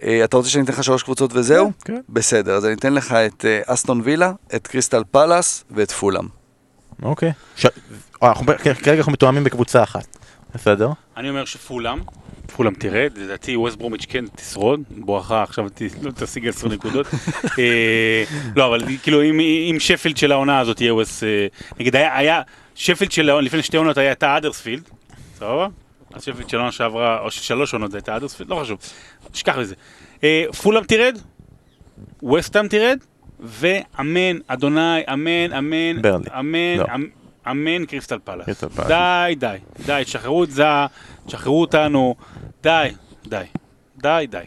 אה, אתה רוצה שאני אתן לך שלוש קבוצות וזהו? כן. בסדר, אז אני אתן לך את אה, אסטון וילה, את קריסטל פלאס ואת פולאם. אוקיי. אה, כרגע אנחנו מתואמים בקבוצה אחת. בסדר? אני אומר שפולאם, פולאם תרד, לדעתי ווסט ברומיץ' כן תשרוד, בואכה עכשיו ת- לא תשיג 10 נקודות. אה, לא, אבל כאילו אם- אם שפילד של העונה הזאת יהיה ווסט, אה, נגיד היה- היה, שפילד של לפני שתי עונות הייתה אדרספילד, סבבה? אז שפילד של העונה שעברה, או של שלוש עונות הייתה אדרספילד, לא חשוב, תשכח מזה. אה, פולאם תרד, ווסטהאם תרד, ואמן, אדוני, אמן, אמן, ברלי. אמן, לא. אמ- אמן קריסטל פלאס. די, די, די, תשחררו את זה, תשחררו אותנו, די, די, די, די.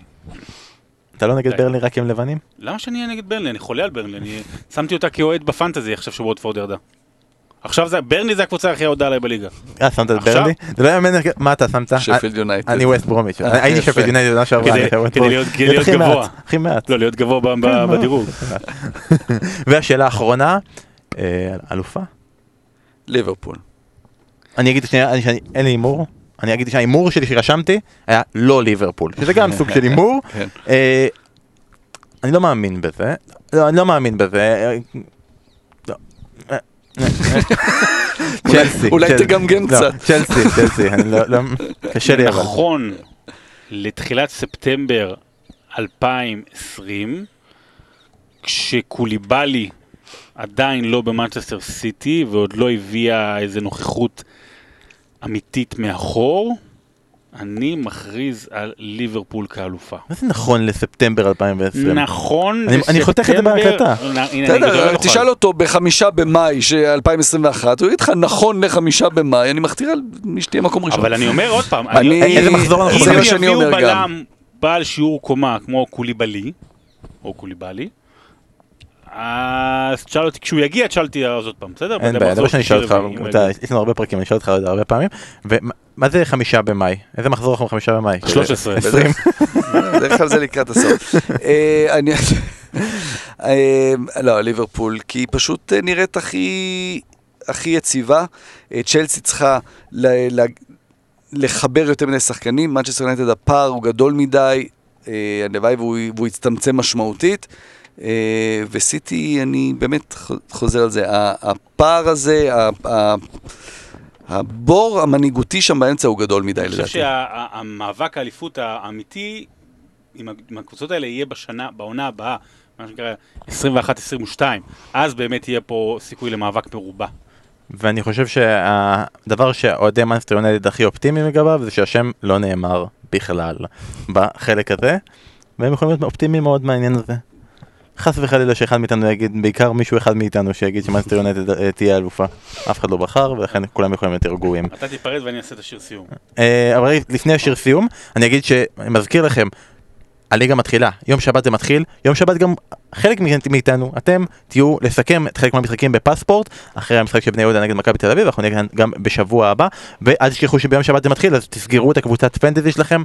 אתה לא נגד. ברלי רק עם לבנים? למה שאני אהיה נגד ברנלי? אני חולה על ברנלי, אני שמתי אותה כאוהד בפנטזי עכשיו שווטפורד ירדה. עכשיו זה, ברנלי זה הקבוצה הכי אהודה עליי בליגה. אה, שמת את? ברלי? זה לא יאמן, מה אתה שמת? שפילד יונייטד. אני ווסט ברומיץ', אה, הייתי. שפילד יונייטד עונה שעברה, כדי-. להיות- גבוה. הכי מעט. לא, להיות גבוה כן, בדירוג. והשאלה האחרונה, אה, אלופה? ליברפול. אני אגיד שנייה, אין לי הימור, אני אגיד שההימור שלי שרשמתי היה לא ליברפול, שזה גם סוג של הימור. כן. אה, אני לא מאמין בזה, לא, אני לא מאמין בזה. צ'לסי. אולי צ'לסי. תגמגם לא, קצת. צ'לסי, צ'לסי, לא, לא, קשה לי אבל. נכון לתחילת ספטמבר 2020, כשקוליבאלי עדיין לא במנצ'סטר סיטי ועוד לא הביאה איזה נוכחות אמיתית מאחור, אני מכריז על ליברפול כאלופה. מה זה נכון לספטמבר 2020? נכון אני- אני חותך את זה לספטמבר- בהקלטה. בסדר, לא. תשאל אותו בחמישה במאי של 2021, הוא יגיד לך נכון לחמישה במאי, אני מכתיר על מי שתהיה מקום ראשון. אבל אני אומר עוד פעם, אני- איזה מחזור אנחנו אם בחמישה? שאני יביאו. בלם בעל שיעור קומה כמו קוליבאלי, או קוליבאלי, אז תשאל אותי, כשהוא יגיע תשאל אותי אז עוד פעם, בסדר? אין בעיה, זה מה שאני אשאל אותך, אתה- יש לנו הרבה פרקים, אני אשאל אותך עוד הרבה פעמים. ומה זה חמישה במאי? איזה מחזור אנחנו חמישה במאי? 13. 20. בדרך כלל זה לקראת הסוף. אה, אני... אה, לא, ליברפול, כי היא פשוט אה, נראית הכי, הכי יציבה. צ'לסי צריכה ל- ל- לחבר יותר מיני שחקנים, מנצ'סטר יונייטד הפער הוא גדול מדי, הלוואי והוא, והוא יצטמצם משמעותית. אה, וסיטי, אני באמת חוזר על זה, הפער הזה, הבור המנהיגותי שם באמצע הוא גדול מדי אני חושב לדעתי. שהמאבק האליפות האמיתי עם הקבוצות האלה יהיה בשנה, בעונה הבאה, מה שנקרא 21-22, אז באמת יהיה פה סיכוי למאבק מרובע. ואני חושב שהדבר שאוהדי מנסטר יונייטד הכי אופטימיים לגביו זה שהשם לא נאמר בכלל בחלק הזה, והם יכולים להיות אופטימיים מאוד מהעניין הזה. חס וחלילה שאחד מאיתנו יגיד, בעיקר מישהו אחד מאיתנו שיגיד שמנסטר יונייטד אה, תהיה אלופה. אף אחד לא בחר ולכן כולם יכולים להיות רגועים. אתה תיפרד ואני אעשה את השיר סיום. אה, אבל לפני השיר סיום, אני אגיד שאני מזכיר לכם, הליגה מתחילה, יום שבת זה מתחיל, יום שבת גם חלק מאיתנו, אתם תהיו לסכם את חלק מהמשחקים בפספורט, אחרי המשחק של בני יהודה נגד מכבי תל אביב, אנחנו נהיה גם בשבוע הבא, ואל תשכחו שביום שבת זה מתחיל, אז תסגרו את הקבוצת פנטזי שלכם.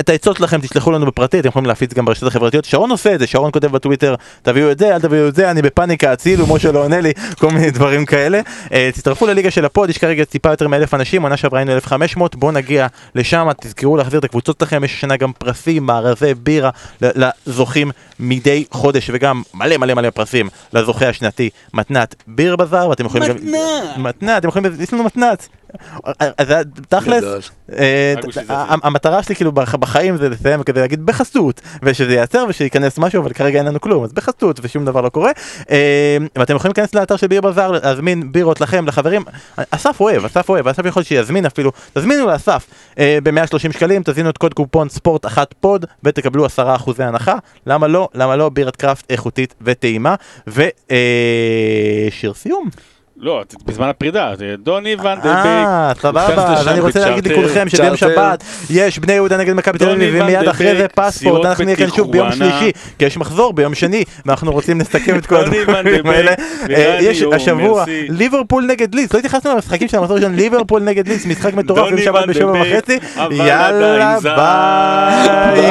את העצות שלכם תשלחו לנו בפרטי, אתם יכולים להפיץ גם ברשתות החברתיות. שרון עושה את זה, שרון כותב בטוויטר, תביאו את זה, אל תביאו את זה, אני בפאניקה, הצילו, משה לא עונה לי, כל מיני דברים כאלה. אה, תצטרפו לליגה של הפוד, יש כרגע טיפה יותר מאלף אנשים, עונה שעברה היינו 1,500, בואו נגיע לשם, תזכרו להחזיר את הקבוצות שלכם, יש השנה גם פרסים, מארזי בירה לזוכים מדי חודש, וגם מלא מלא מלא פרסים לזוכה השנתי, מתנת ביר בזאר, ואתם יכולים גם... מתנת, אתם יכולים, יש לנו מתנת. תכלס. אה, המטרה שלי כאילו בח- בחיים זה לסיים כדי להגיד בחסות ושזה ייעצר ושייכנס משהו אבל כרגע אין לנו כלום אז בחסות ושום דבר לא קורה. אה, ואתם יכולים להיכנס לאתר של ביר בזאר להזמין בירות לכם לחברים אסף אוהב אסף אוהב אסף יכול שיזמין אפילו תזמינו לאסף ב-130 שקלים תזינו את קוד קופון ספורט אחת פוד ותקבלו 10% הנחה. למה לא? למה לא? בירת קראפט איכותית וטעימה. ושיר סיום לא, בזמן הפרידה, זה דוני ונדרבייק. אה, סבבה, אז אני רוצה להגיד לכולכם שביום. שבת יש בני יהודה נגד מכבי תל אביב ומיד אחרי זה פספורט, אנחנו נהיה כאן שוב ביום. שלישי, כי יש מחזור ביום שני, ואנחנו רוצים לסכם את כל דוני הדברים האלה. אה, יש השבוע. ליברפול נגד ליץ, לא התייחסנו למשחקים של המחזור שלנו, ליברפול נגד ליץ, משחק מטורף ביום שבת בשבע וחצי, יאללה. ביי.